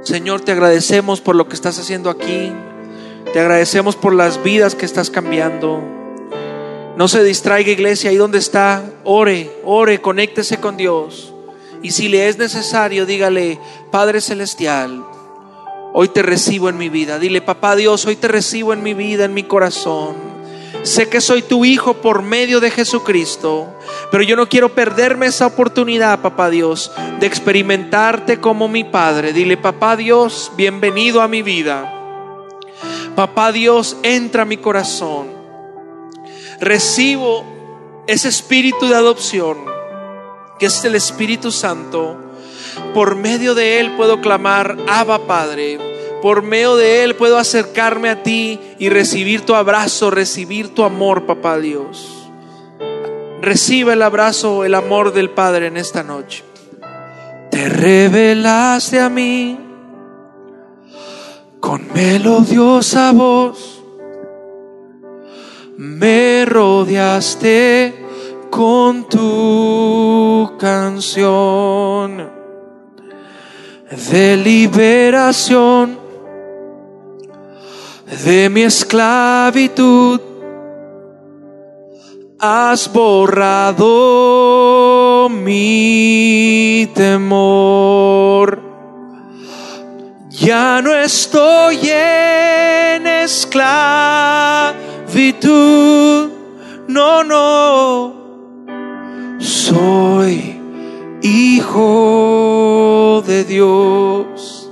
Señor, te agradecemos por lo que estás haciendo aquí. Te agradecemos por las vidas que estás cambiando. No se distraiga iglesia, ahí donde está, ore, ore, conéctese con Dios. Y si le es necesario, dígale, Padre Celestial, hoy te recibo en mi vida. Dile, Papá Dios, hoy te recibo en mi vida, en mi corazón. Sé que soy tu hijo por medio de Jesucristo. Pero yo no quiero perderme esa oportunidad, papá Dios, de experimentarte como mi Padre. Dile, papá Dios, bienvenido a mi vida. Papá Dios, entra a mi corazón. Recibo ese espíritu de adopción, que es el Espíritu Santo. Por medio de él puedo clamar, Abba Padre. Por medio de él puedo acercarme a ti y recibir tu abrazo, recibir tu amor, papá Dios. Recibe el abrazo, el amor del Padre en esta noche. Te te revelaste a mí con melodiosa voz. Me rodeaste con tu canción de liberación de mi esclavitud. Has borrado mi temor. Ya no estoy en esclavitud. No, no. Soy hijo de Dios.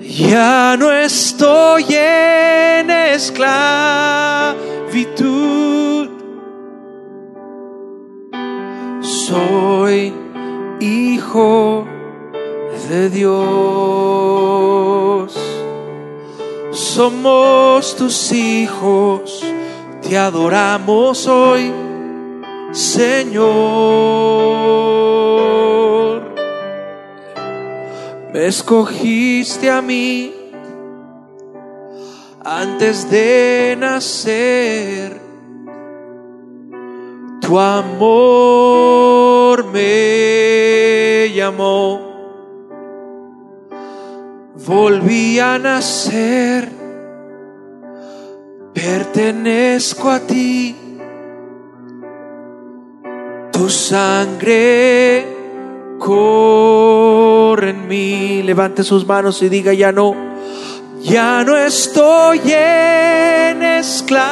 Ya no estoy en esclavitud. Soy hijo de Dios. Somos tus hijos, te adoramos hoy, Señor. Me escogiste a mí antes de nacer. Tu amor me llamó volví a nacer, pertenezco a ti, tu sangre corre en mí. Levante sus manos y diga, ya no, ya no estoy en esclavitud,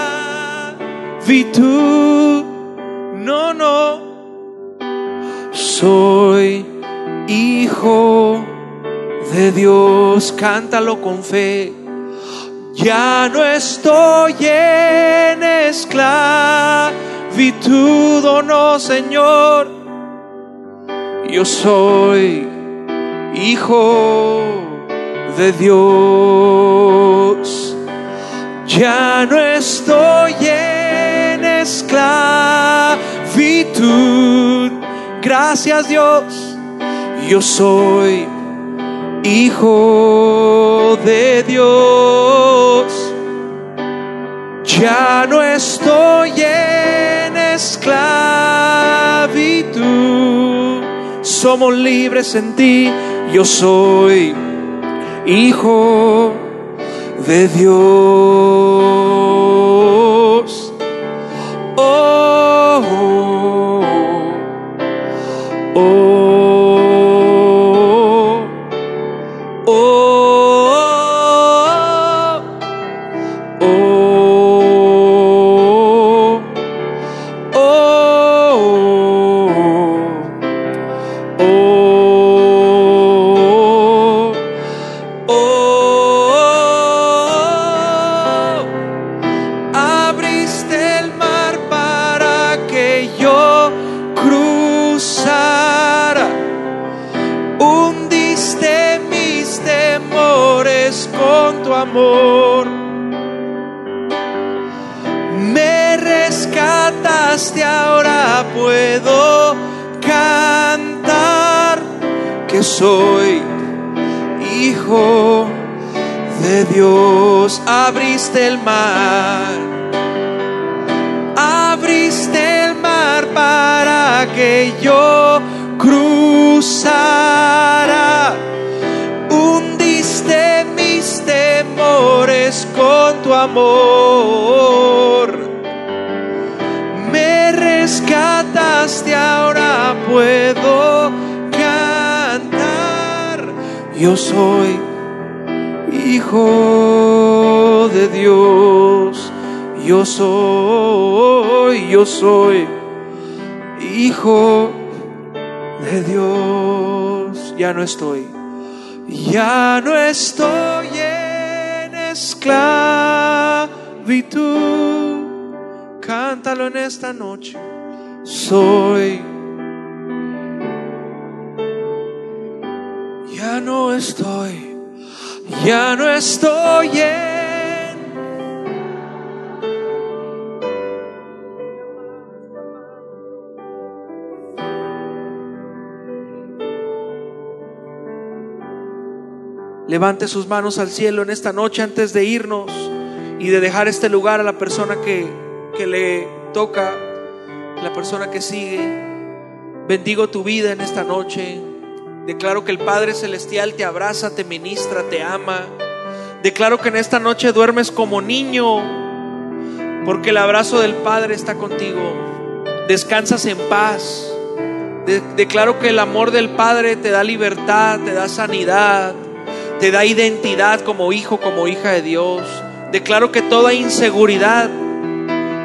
no, no, soy hijo de Dios, cántalo con fe. Ya no estoy en esclavitud, oh no, Señor. Yo soy hijo de Dios. Ya no estoy en esclavitud. Gracias Dios. Yo soy Hijo de Dios, ya no estoy en esclavitud, somos libres en ti, yo soy hijo de Dios. Oh, oh, oh. Que yo cruzara. Hundiste mis temores con tu amor. Me rescataste, ahora puedo yo soy hijo de Dios. Yo soy, yo soy hijo de Dios. Ya no estoy, ya no estoy en esclavitud. Cántalo en esta noche. Soy ya no estoy, ya no estoy en... levante sus manos al cielo en esta noche antes de irnos y de dejar este lugar a la persona que, que le toca, la persona que sigue. Bendigo tu vida en esta noche. Declaro que el Padre Celestial te abraza, te ministra, te ama. Declaro que en esta noche duermes como niño, porque el abrazo del Padre está contigo. Descansas en paz. declaro que el amor del Padre te da libertad, te da sanidad, te da identidad como hijo, como hija de Dios. Declaro que toda inseguridad,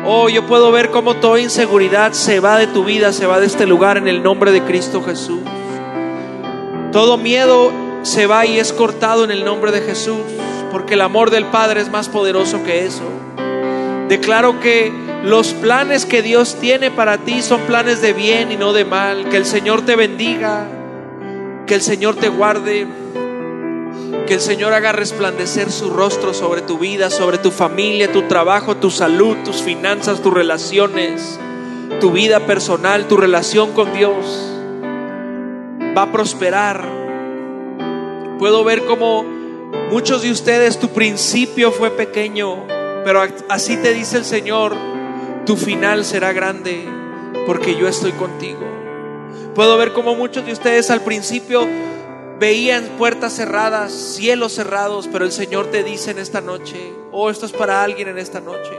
oh, yo puedo ver cómo toda inseguridad se va de tu vida, se va de este lugar en el nombre de Cristo Jesús. Todo miedo se va y es cortado en el nombre de Jesús, porque el amor del Padre es más poderoso que eso. Declaro que los planes que Dios tiene para ti son planes de bien y no de mal. Que el Señor te bendiga, que el Señor te guarde, que el Señor haga resplandecer su rostro sobre tu vida, sobre tu familia, tu trabajo, tu salud, tus finanzas, tus relaciones, tu vida personal, tu relación con Dios va a prosperar. Puedo ver cómo muchos de ustedes tu principio fue pequeño, pero así te dice el Señor, tu final será grande porque yo estoy contigo. Puedo ver cómo muchos de ustedes al principio veían puertas cerradas, cielos cerrados, pero el Señor te dice en esta noche, oh, esto es para alguien en esta noche.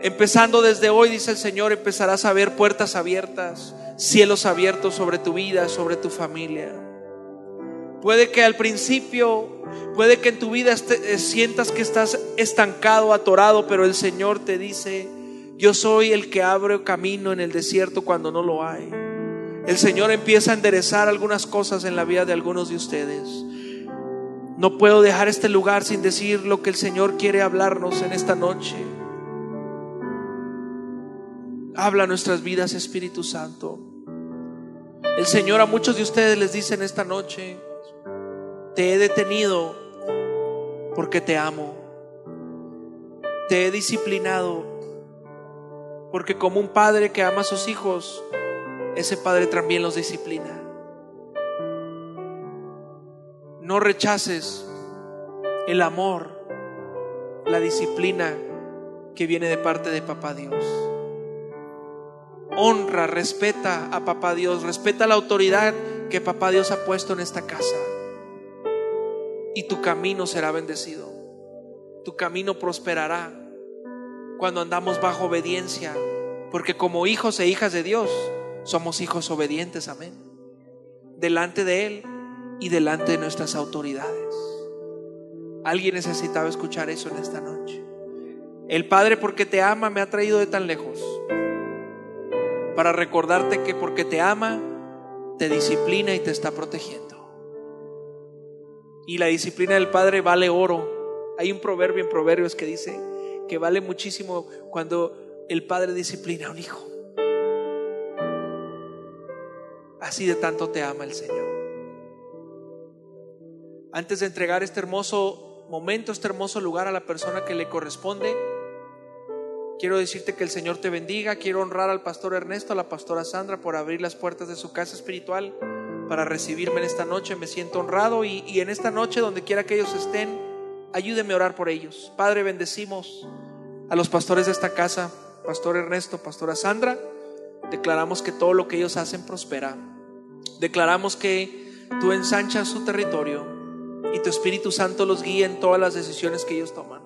Empezando desde hoy, dice el Señor, empezarás a ver puertas abiertas cielos abiertos sobre tu vida, sobre tu familia. Puede que al principio, puede que en tu vida eh, sientas que estás estancado, atorado, pero el Señor te dice, yo soy el que abre camino en el desierto cuando no lo hay. El Señor empieza a enderezar algunas cosas en la vida de algunos de ustedes. No puedo dejar este lugar sin decir lo que el Señor quiere hablarnos en esta noche. Habla nuestras vidas, Espíritu Santo. El Señor a muchos de ustedes les dice en esta noche, te he detenido porque te amo. Te he disciplinado porque como un padre que ama a sus hijos, ese padre también los disciplina. No rechaces el amor, la disciplina que viene de parte de Papá Dios honra, respeta a papá Dios, respeta la autoridad que papá Dios ha puesto en esta casa. Y tu camino será bendecido. Tu camino prosperará cuando andamos bajo obediencia, porque como hijos e hijas de Dios somos hijos obedientes, amén. Delante de Él y delante de nuestras autoridades. Alguien necesitaba escuchar eso en esta noche. El Padre porque te ama me ha traído de tan lejos para recordarte que porque te ama, te disciplina y te está protegiendo. Y la disciplina del Padre vale oro. Hay un proverbio en Proverbios que dice que vale muchísimo cuando el Padre disciplina a un hijo. Así de tanto te ama el Señor. Antes de entregar este hermoso momento, este hermoso lugar a la persona que le corresponde, Quiero decirte que el Señor te bendiga. Quiero honrar al pastor Ernesto, a la pastora Sandra por abrir las puertas de su casa espiritual para recibirme en esta noche. Me siento honrado y, en esta noche, donde quiera que ellos estén, ayúdeme a orar por ellos. Padre, bendecimos a los pastores de esta casa, pastor Ernesto, pastora Sandra. Declaramos que todo lo que ellos hacen prospera. Declaramos que tú ensanchas su territorio y tu Espíritu Santo los guía en todas las decisiones que ellos toman.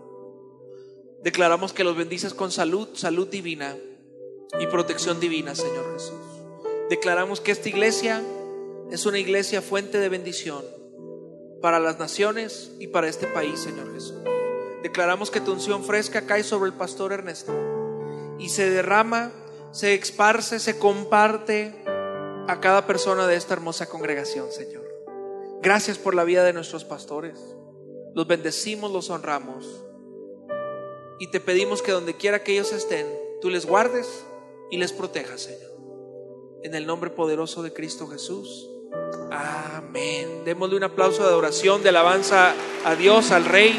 Declaramos que los bendices con salud, salud divina y protección divina, Señor Jesús. Declaramos que esta iglesia es una iglesia fuente de bendición para las naciones y para este país, Señor Jesús. Declaramos que tu unción fresca cae sobre el pastor Ernesto y se derrama, se esparce, se comparte a cada persona de esta hermosa congregación, Señor. Gracias por la vida de nuestros pastores. Los bendecimos, los honramos y te pedimos que donde quiera que ellos estén, tú les guardes y les protejas, Señor. En el nombre poderoso de Cristo Jesús. Amén. Démosle un aplauso de adoración, de alabanza a Dios, al Rey.